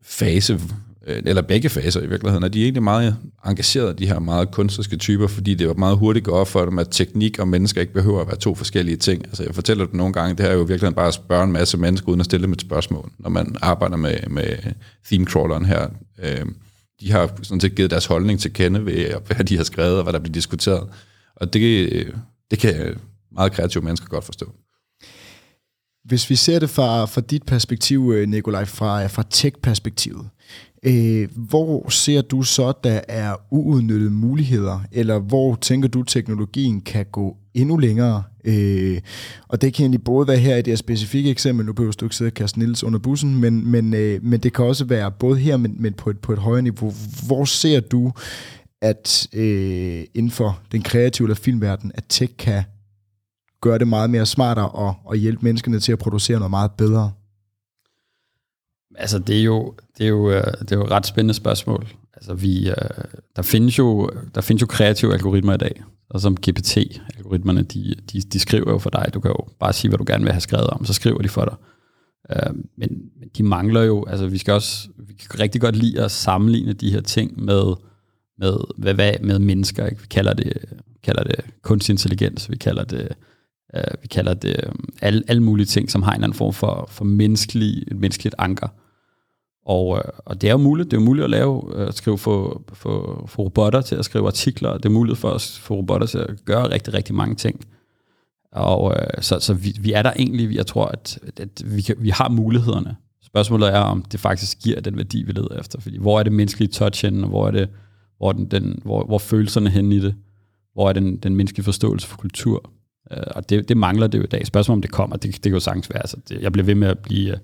fase, Øh, eller begge faser i virkeligheden, at de er egentlig meget engagerede, de her meget kunstneriske typer, fordi det var meget hurtigt gå op for dem, at teknik og mennesker ikke behøver at være to forskellige ting. Altså jeg fortæller det nogle gange, det her er jo virkelig bare at spørge en masse mennesker, uden at stille dem et spørgsmål, når man arbejder med, med theme-crawleren her. Øh, de har sådan set givet deres holdning til kende ved, hvad de har skrevet, og hvad der bliver diskuteret. Og det, øh, det kan meget kreative mennesker godt forstå. Hvis vi ser det fra, fra dit perspektiv, Nikolaj, fra, fra tech-perspektivet, Øh, hvor ser du så, der er uudnyttede muligheder, eller hvor tænker du, teknologien kan gå endnu længere? Øh, og det kan egentlig både være her i det her specifikke eksempel, nu behøver du ikke sidde og kaste Niels under bussen, men, men, øh, men det kan også være både her, men, men på, et, på et højere niveau. Hvor ser du, at øh, inden for den kreative eller filmverden, at tech kan gøre det meget mere smartere og, og hjælpe menneskene til at producere noget meget bedre? Altså, det er jo, det er jo, øh, det er jo et ret spændende spørgsmål. Altså, vi, øh, der, findes jo, der findes jo kreative algoritmer i dag, og som GPT-algoritmerne, de, de, de skriver jo for dig. Du kan jo bare sige, hvad du gerne vil have skrevet om, så skriver de for dig. Øh, men, men de mangler jo, altså vi skal også, vi kan rigtig godt lide at sammenligne de her ting med, med, hvad, hvad, med mennesker. Ikke? Vi kalder det, kalder det kunstig intelligens, vi kalder det øh, vi kalder det øh, alle, alle mulige ting, som har en eller anden form for, for menneskelig, et menneskeligt anker. Og, øh, og det er jo muligt. Det er jo muligt at lave, øh, at skrive for, for, for robotter til at skrive artikler. Det er muligt for os for robotter til at gøre rigtig, rigtig mange ting. Og øh, så, så vi, vi er der egentlig, jeg tror, at, at vi, kan, vi har mulighederne. Spørgsmålet er, om det faktisk giver den værdi, vi leder efter. Fordi hvor er det menneskelige touch henne, og hvor er det, hvor, den, den, hvor, hvor følelserne henne i det? Hvor er den, den menneskelige forståelse for kultur? Og det, det mangler det jo i dag. Spørgsmålet om det kommer, det, det kan jo sagtens være. Altså, det, jeg bliver ved med at blive Øh,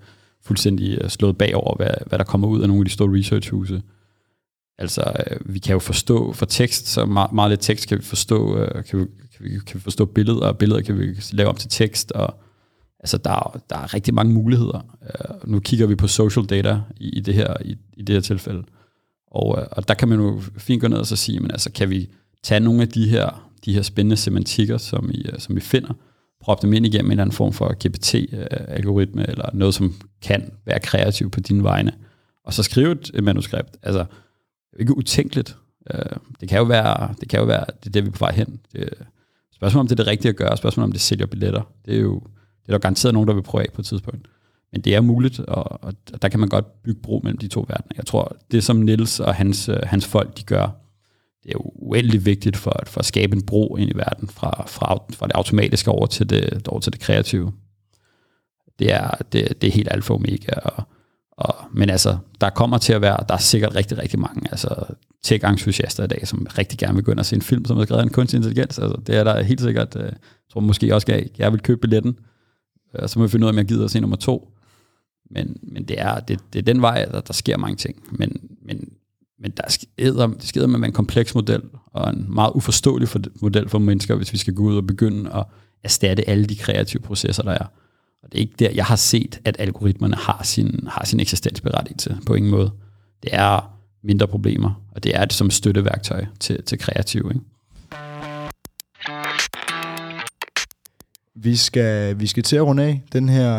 fuldstændig øh, slået bagover, hvad, hvad der kommer ud af nogle af de store researchhuse. Altså, øh, vi kan jo forstå for tekst, så meget, meget lidt tekst kan vi forstå, øh, kan, vi, kan, vi, kan vi forstå billeder, og billeder kan vi lave om til tekst, og altså der, der er rigtig mange muligheder. Nu kigger vi på social data i, i det her i, i det her tilfælde. Og, og der kan man jo fint gå ned og så sige, men altså kan vi tage nogle af de her, de her spændende semantikker, som vi, som vi finder, proppe dem ind igennem en eller anden form for GPT-algoritme, øh, eller noget, som kan være kreativ på dine vegne, og så skrive et, manuskript. Altså, det er ikke utænkeligt. Øh, det kan jo være, det kan jo være, det er det, vi er på vej hen. Det, spørgsmålet om det er det rigtige at gøre, spørgsmålet om det sælger billetter, det er jo det er der garanteret nogen, der vil prøve af på et tidspunkt. Men det er muligt, og, og der kan man godt bygge bro mellem de to verdener. Jeg tror, det som Nils og hans, øh, hans folk de gør, det er uendelig vigtigt for, for at skabe en bro ind i verden, fra, fra, fra det automatiske over til det, over til det kreative. Det er, det, det er helt alfa og omega. Og, og, men altså, der kommer til at være, der er sikkert rigtig, rigtig mange altså, tech-entusiaster i dag, som rigtig gerne vil gå ind og se en film, som er skrevet af en kunstig intelligens. Altså, det er der helt sikkert. Øh, jeg tror måske også, at jeg vil købe billetten, og så må vi finde ud af, om jeg gider at se nummer to. Men, men det, er, det, det er den vej, der, der sker mange ting. Men, men, men der skeder, det skeder med en kompleks model, og en meget uforståelig for, model for mennesker, hvis vi skal gå ud og begynde at erstatte alle de kreative processer, der er. Og det er ikke der, jeg har set, at algoritmerne har sin, har sin eksistensberettigelse på ingen måde. Det er mindre problemer, og det er det som støtteværktøj til, til kreative. Ikke? Vi skal, vi skal til at runde af den her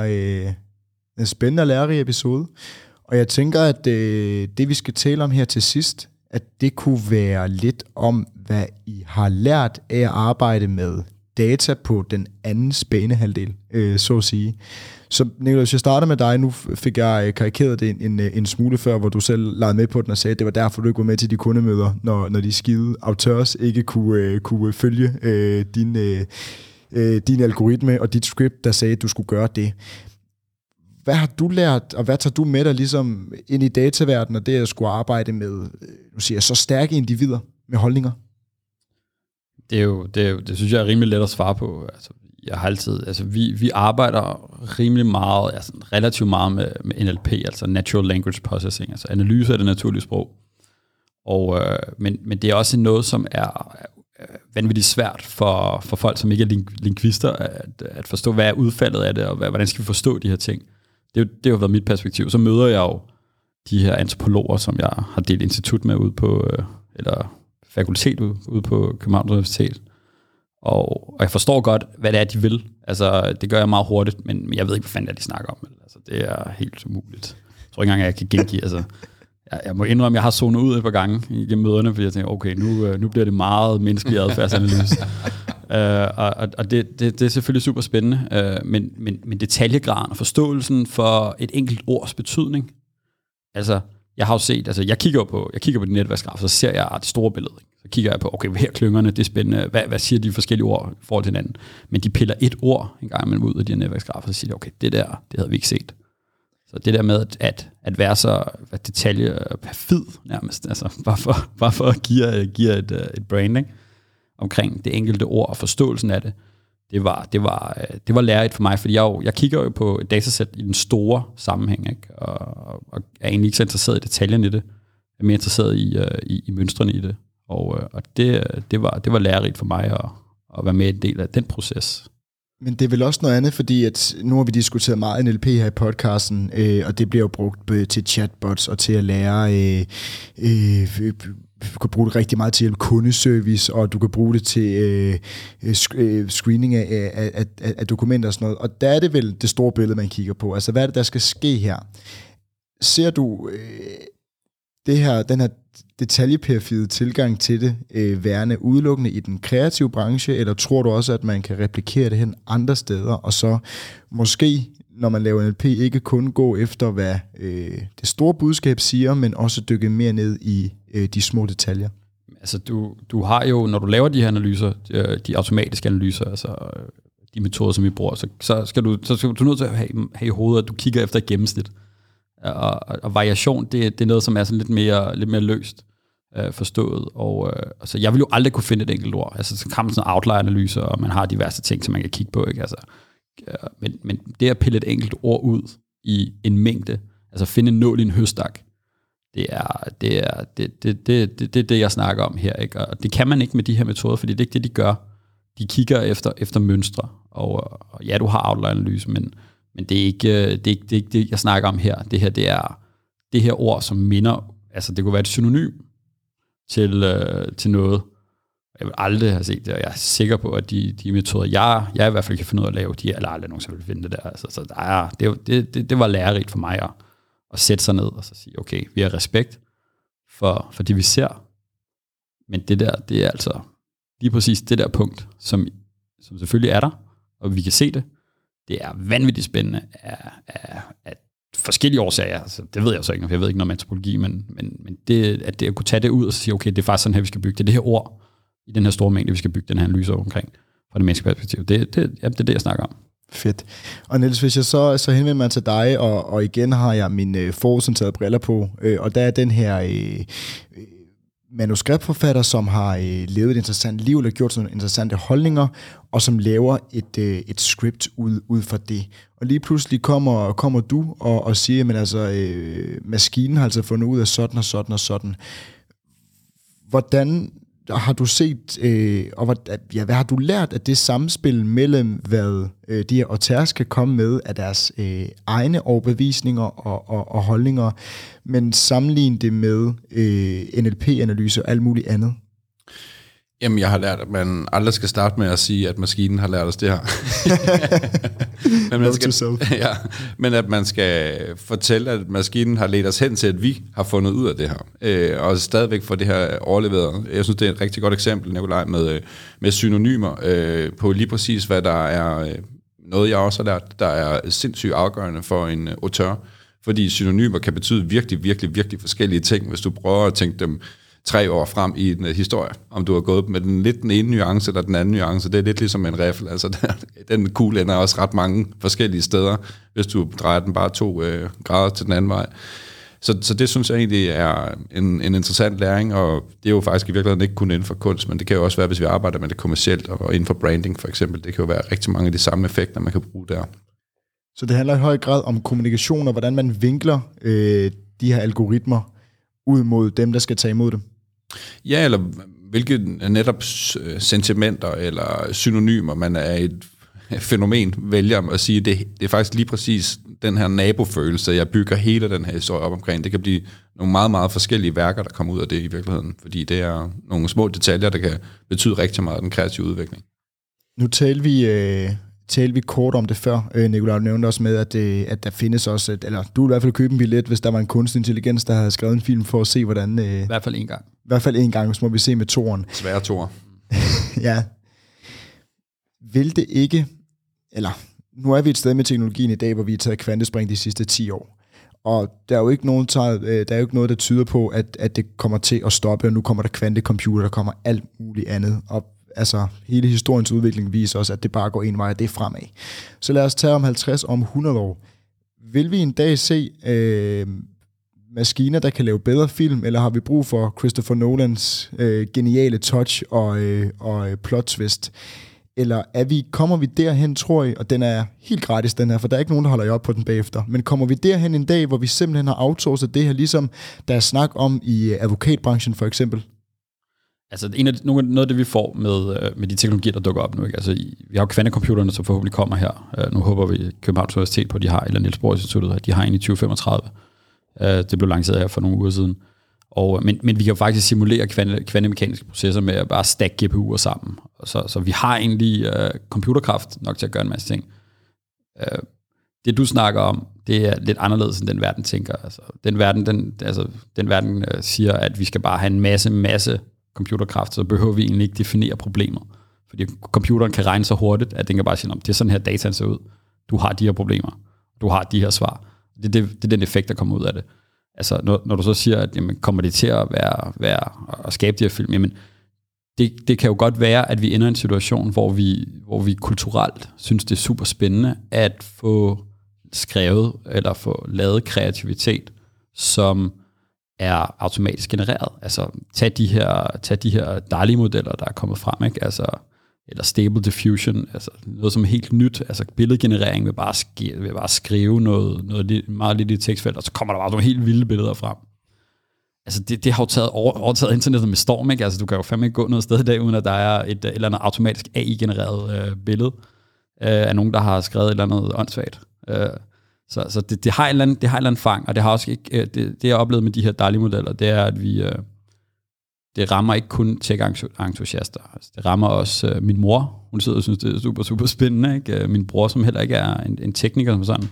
øh, spændende og lærerige episode. Og jeg tænker, at øh, det vi skal tale om her til sidst, at det kunne være lidt om, hvad I har lært af at arbejde med data på den anden banehalvdel, øh, så at sige. Så Niklas, jeg starter med dig. Nu fik jeg øh, karikeret det en, en, øh, en smule før, hvor du selv lagde med på den og sagde, at det var derfor, du ikke var med til de kundemøder, når, når de skide auteurs ikke kunne, øh, kunne følge øh, din, øh, øh din algoritme og dit script, der sagde, at du skulle gøre det. Hvad har du lært, og hvad tager du med dig ligesom ind i dataverdenen, og det at skulle arbejde med øh, nu siger jeg, så stærke individer med holdninger? Det, er jo, det, er jo, det synes jeg er rimelig let at svare på. Altså, jeg har altid, altså vi, vi arbejder rimelig meget, altså relativt meget med, med NLP, altså Natural Language Processing, altså analyse af det naturlige sprog. Og, øh, men, men det er også noget, som er, vanvittigt svært for, for folk, som ikke er lingvister, at, at forstå, hvad er udfaldet af det, og hvad, hvordan skal vi forstå de her ting. Det, er det har været mit perspektiv. Så møder jeg jo de her antropologer, som jeg har delt institut med ude på, øh, eller fakultet ude på Københavns Universitet. Og, og jeg forstår godt, hvad det er, de vil. Altså, det gør jeg meget hurtigt, men jeg ved ikke, hvad fanden det er, de snakker om. Altså, det er helt umuligt. Jeg tror ikke engang, at jeg kan gengive. Altså, jeg, jeg må indrømme, at jeg har zonet ud et par gange i møderne, fordi jeg tænker, okay, nu, øh, nu bliver det meget menneskelig adfærdsanalyse. uh, og og det, det, det er selvfølgelig super spændende, uh, men, men, men detaljegraden og forståelsen for et enkelt ords betydning, altså, jeg har jo set, altså jeg kigger på, jeg kigger på de netværksgraf, så ser jeg det store billede. Så kigger jeg på, okay, her klyngerne, det er spændende, hvad, hvad siger de forskellige ord i forhold til hinanden? Men de piller et ord en gang imellem ud af de her netværksgrafer, og så siger de, okay, det der, det havde vi ikke set. Så det der med at, at være så at detalje øh, perfid nærmest, altså bare for, bare for at give, øh, give et, øh, et branding omkring det enkelte ord og forståelsen af det, det var, det var, det var lærerigt for mig, fordi jeg, jo, jeg kigger jo på et datasæt i den store sammenhæng, ikke? Og, og er egentlig ikke så interesseret i detaljen i det. Jeg er mere interesseret i, i, i mønstrene i det. Og, og det, det, var, det var lærerigt for mig at, at være med i en del af den proces. Men det er vel også noget andet, fordi at nu har vi diskuteret meget NLP her i podcasten, øh, og det bliver jo brugt til chatbots og til at lære... Øh, øh, du kan bruge det rigtig meget til kundeservice, og du kan bruge det til øh, øh, øh screening af, af, af, af dokumenter og sådan noget. Og der er det vel det store billede, man kigger på. Altså, hvad er det, der skal ske her? Ser du... Øh, det her, den her detaljeperfide tilgang til det øh, værende udelukkende i den kreative branche, eller tror du også, at man kan replikere det hen andre steder, og så måske, når man laver NLP, ikke kun gå efter, hvad øh, det store budskab siger, men også dykke mere ned i øh, de små detaljer? Altså, du, du har jo, når du laver de her analyser, de, øh, de automatiske analyser, altså øh, de metoder, som vi bruger, så, så skal du, så skal du nødt til at have, have i hovedet, at du kigger efter et gennemsnit og, og variation, det, det er noget, som er sådan lidt mere, lidt mere løst øh, forstået. Og øh, altså, jeg vil jo aldrig kunne finde et enkelt ord. Altså, så kan man sådan outlier-analyser, og man har diverse ting, som man kan kigge på. Ikke? Altså, øh, men, men det at pille et enkelt ord ud i en mængde, altså finde en nål i en høstak, det er det, er, det, det, det, det, det, det, jeg snakker om her. Ikke? Og det kan man ikke med de her metoder, fordi det er ikke det, de gør. De kigger efter, efter mønstre. Og, og ja, du har outline-analyse, men, men det, er ikke, øh, det, er ikke, det er ikke det, jeg snakker om her. Det her, det er det her ord, som minder, altså det kunne være et synonym til, øh, til noget. Jeg vil aldrig have set det, og jeg er sikker på, at de, de metoder, jeg, jeg i hvert fald kan finde ud af at lave, de er aldrig nogensinde vil finde det der. Altså, så der er, det, det, det, det var lærerigt for mig at, at sætte sig ned og så sige, okay, vi har respekt for, for det, vi ser, men det der, det er altså lige præcis det der punkt, som, som selvfølgelig er der, og vi kan se det. Det er vanvittigt spændende af, af, af forskellige årsager. Altså, det ved jeg så ikke, for jeg ved ikke noget om antropologi, men, men, men det, at det at kunne tage det ud og sige, okay, det er faktisk sådan her, vi skal bygge det. det her ord i den her store mængde, vi skal bygge den her analyse omkring fra det menneskelige perspektiv. Det, det, ja, det er det, jeg snakker om. Fedt. Og Niels, hvis jeg så, så henvender mig til dig, og, og igen har jeg min øh, forudsenterede briller på, øh, og der er den her øh, manuskriptforfatter, som har øh, levet et interessant liv, eller gjort sådan interessante holdninger, og som laver et, øh, et script ud, ud fra det. Og lige pludselig kommer, kommer du og, og siger, at altså, øh, maskinen har altså fundet ud af sådan og sådan og sådan. Hvordan har du set, øh, og hvad, ja, hvad har du lært af det samspil mellem, hvad øh, de her auteurs kan komme med af deres øh, egne overbevisninger og, og, og holdninger, men sammenligne det med øh, NLP-analyse og alt muligt andet? Jamen, jeg har lært, at man aldrig skal starte med at sige, at maskinen har lært os det her. men, man skal, ja, men at man skal fortælle, at maskinen har ledt os hen til, at vi har fundet ud af det her. Øh, og stadigvæk få det her overleveret. Jeg synes, det er et rigtig godt eksempel, Nikolaj, med, øh, med synonymer øh, på lige præcis, hvad der er øh, noget, jeg også har lært, der er sindssygt afgørende for en øh, auteur. Fordi synonymer kan betyde virkelig, virkelig, virkelig forskellige ting, hvis du prøver at tænke dem tre år frem i en uh, historie, om du har gået med den lidt den ene nuance eller den anden nuance. Det er lidt ligesom en riffel. Altså, der, den kugle ender også ret mange forskellige steder, hvis du drejer den bare to uh, grader til den anden vej. Så, så det synes jeg egentlig er en, en interessant læring, og det er jo faktisk i virkeligheden ikke kun inden for kunst, men det kan jo også være, hvis vi arbejder med det kommercielt, og inden for branding for eksempel. Det kan jo være rigtig mange af de samme effekter, man kan bruge der. Så det handler i høj grad om kommunikation, og hvordan man vinkler øh, de her algoritmer ud mod dem, der skal tage imod dem. Ja, eller hvilke netop øh, sentimenter eller synonymer man er et fænomen vælger at sige, det, det er faktisk lige præcis den her nabofølelse, jeg bygger hele den her historie op omkring. Det kan blive nogle meget, meget forskellige værker, der kommer ud af det i virkeligheden, fordi det er nogle små detaljer, der kan betyde rigtig meget den kreative udvikling. Nu talte vi øh, talte vi kort om det før. Øh, Nicolai nævnte også med, at, øh, at der findes også, et, eller du vil i hvert fald købe en billet, hvis der var en kunstig intelligens, der havde skrevet en film for at se, hvordan... Øh, I hvert fald en gang. I hvert fald en gang, så må vi se med toren. Svære tor. ja. Vil det ikke, eller nu er vi et sted med teknologien i dag, hvor vi har taget kvantespring de sidste 10 år. Og der er jo ikke, nogen, der er jo ikke noget, der tyder på, at, at det kommer til at stoppe, og nu kommer der kvantecomputer, der kommer alt muligt andet. Og altså hele historiens udvikling viser os, at det bare går en vej, og det er fremad. Så lad os tage om 50, om 100 år. Vil vi en dag se øh, maskiner, der kan lave bedre film, eller har vi brug for Christopher Nolans øh, geniale touch og, øh, og øh, plot twist? Eller er vi, kommer vi derhen, tror jeg, og den er helt gratis, den her, for der er ikke nogen, der holder jer op på den bagefter, men kommer vi derhen en dag, hvor vi simpelthen har outsourcet det her, ligesom der er snak om i øh, advokatbranchen for eksempel? Altså en af, noget af det, vi får med, øh, med de teknologier, der dukker op nu. Ikke? Altså, vi har jo kvantecomputerne, som forhåbentlig kommer her. Uh, nu håber vi Københavns Universitet på, at de har, eller Niels Bohr Instituttet, at de har en i 2035. Uh, øh, det blev lanceret her for nogle uger siden. Og, men, men vi kan jo faktisk simulere kvante, kvantemekaniske processer med at bare stack GPU'er sammen. Så, så vi har egentlig uh, computerkraft nok til at gøre en masse ting. Uh, det du snakker om, det er lidt anderledes end den verden tænker. Altså, den verden, den, altså, den verden øh, siger, at vi skal bare have en masse, masse computerkraft, så behøver vi egentlig ikke definere problemet. Fordi computeren kan regne så hurtigt, at den kan bare sige, det er sådan her data ser ud. Du har de her problemer. Du har de her svar. Det, det, det er den effekt, der kommer ud af det. Altså, når, når du så siger, at jamen, kommer det til at være, være at skabe de her film, jamen, det, det kan jo godt være, at vi ender i en situation, hvor vi, hvor vi kulturelt synes, det er super spændende at få skrevet eller få lavet kreativitet, som er automatisk genereret. Altså, tag de her, tag de her DALI-modeller, der er kommet frem, ikke? Altså, eller Stable Diffusion, altså noget som er helt nyt, altså billedgenerering vil bare, sk- vil bare skrive noget, noget meget lidt i tekstfelt, og så kommer der bare nogle helt vilde billeder frem. Altså det, det har jo taget over, overtaget internettet med storm, ikke? Altså du kan jo fandme ikke gå noget sted i dag, uden at der er et, et eller andet automatisk AI-genereret øh, billede øh, af nogen, der har skrevet et eller andet åndssvagt. Øh, så så det, det, har en eller anden, det har en eller anden fang, og det har også ikke, øh, det, det jeg oplevet med de her dejlige modeller, det er, at vi, øh, det rammer ikke kun tech-entusiaster. Altså, det rammer også øh, min mor. Hun sidder og synes, det er super, super spændende. Ikke? Øh, min bror, som heller ikke er en, en tekniker som sådan,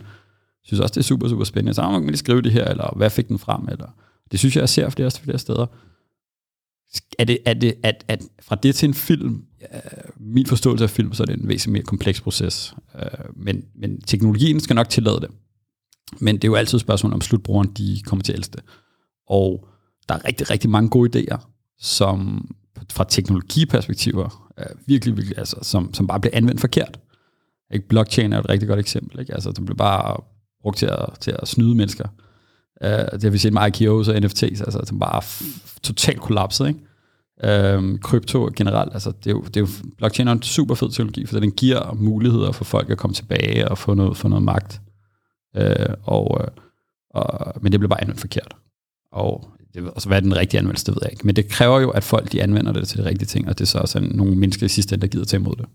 synes også, det er super, super spændende. Så man kan lige skrive det her, eller hvad fik den frem? Eller, det synes jeg, jeg ser flere, flere steder. Er det, er det, at, at fra det til en film, min forståelse af film, så er det en væsentligt mere kompleks proces. Øh, men, men teknologien skal nok tillade det. Men det er jo altid et spørgsmål om slutbrugeren, de kommer til at elske det. Og der er rigtig, rigtig mange gode idéer, som fra teknologiperspektiver er virkelig, virkelig, altså, som, som bare bliver anvendt forkert. Ikke? Blockchain er et rigtig godt eksempel. Ikke? Altså, den bliver bare brugt til at, til at snyde mennesker. Uh, det har vi set med ICOs og NFTs, altså, som bare totalt kollapset. Ikke? Uh, krypto generelt, altså, det er jo, det er jo, blockchain er en super fed teknologi, for den giver muligheder for folk at komme tilbage og få noget, få noget magt. Øh, og, øh, og, men det bliver bare anvendt forkert. Og det, altså, hvad er den rigtige anvendelse, det ved jeg ikke. Men det kræver jo, at folk de anvender det til de rigtige ting, og det er så også nogle mennesker i sidste ende, der gider tage imod det.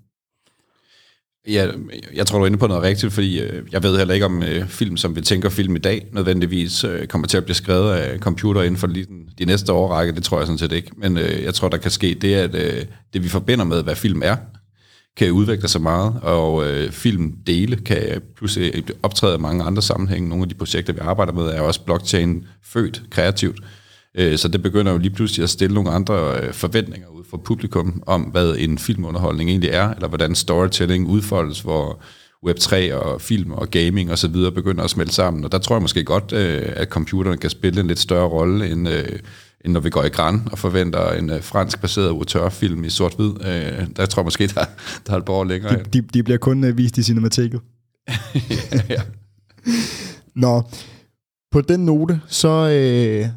Ja, jeg tror, du er inde på noget rigtigt, fordi øh, jeg ved heller ikke, om øh, film, som vi tænker film i dag, nødvendigvis øh, kommer til at blive skrevet af computer inden for lige den, de næste årrække. Det tror jeg sådan set ikke. Men øh, jeg tror, der kan ske det, at øh, det, vi forbinder med, hvad film er, kan udvikle sig meget, og øh, filmdele kan pludselig optræde i mange andre sammenhænge. Nogle af de projekter, vi arbejder med, er også blockchain født kreativt. Øh, så det begynder jo lige pludselig at stille nogle andre øh, forventninger ud fra publikum om, hvad en filmunderholdning egentlig er, eller hvordan storytelling udfoldes, hvor Web3 og film og gaming osv. begynder at smelte sammen. Og der tror jeg måske godt, øh, at computeren kan spille en lidt større rolle, end, øh, end når vi går i græn og forventer en fransk-baseret auteurfilm i sort-hvid. Der tror jeg måske, der, der er et par længere. De, de, de bliver kun vist i cinemateket. ja, ja. Nå, på den note, så, øh,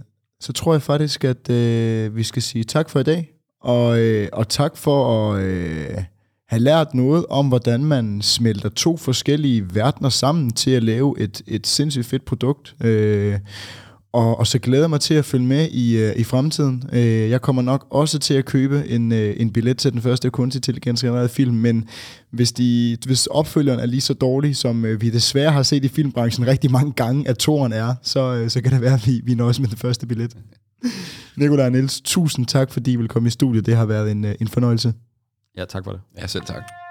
så tror jeg faktisk, at øh, vi skal sige tak for i dag, og, øh, og tak for at øh, have lært noget om, hvordan man smelter to forskellige verdener sammen til at lave et, et sindssygt fedt produkt. Øh, og, og så glæder jeg mig til at følge med i, øh, i fremtiden. Øh, jeg kommer nok også til at købe en, øh, en billet til den første kunstig intelligens genererede film, men hvis, de, hvis opfølgeren er lige så dårlig, som øh, vi desværre har set i filmbranchen rigtig mange gange, at toren er, så, øh, så kan det være, at vi, vi nøjes med den første billet. Nikolaj Niels, tusind tak, fordi I vil komme i studiet. Det har været en, øh, en fornøjelse. Ja, tak for det. Ja, selv tak.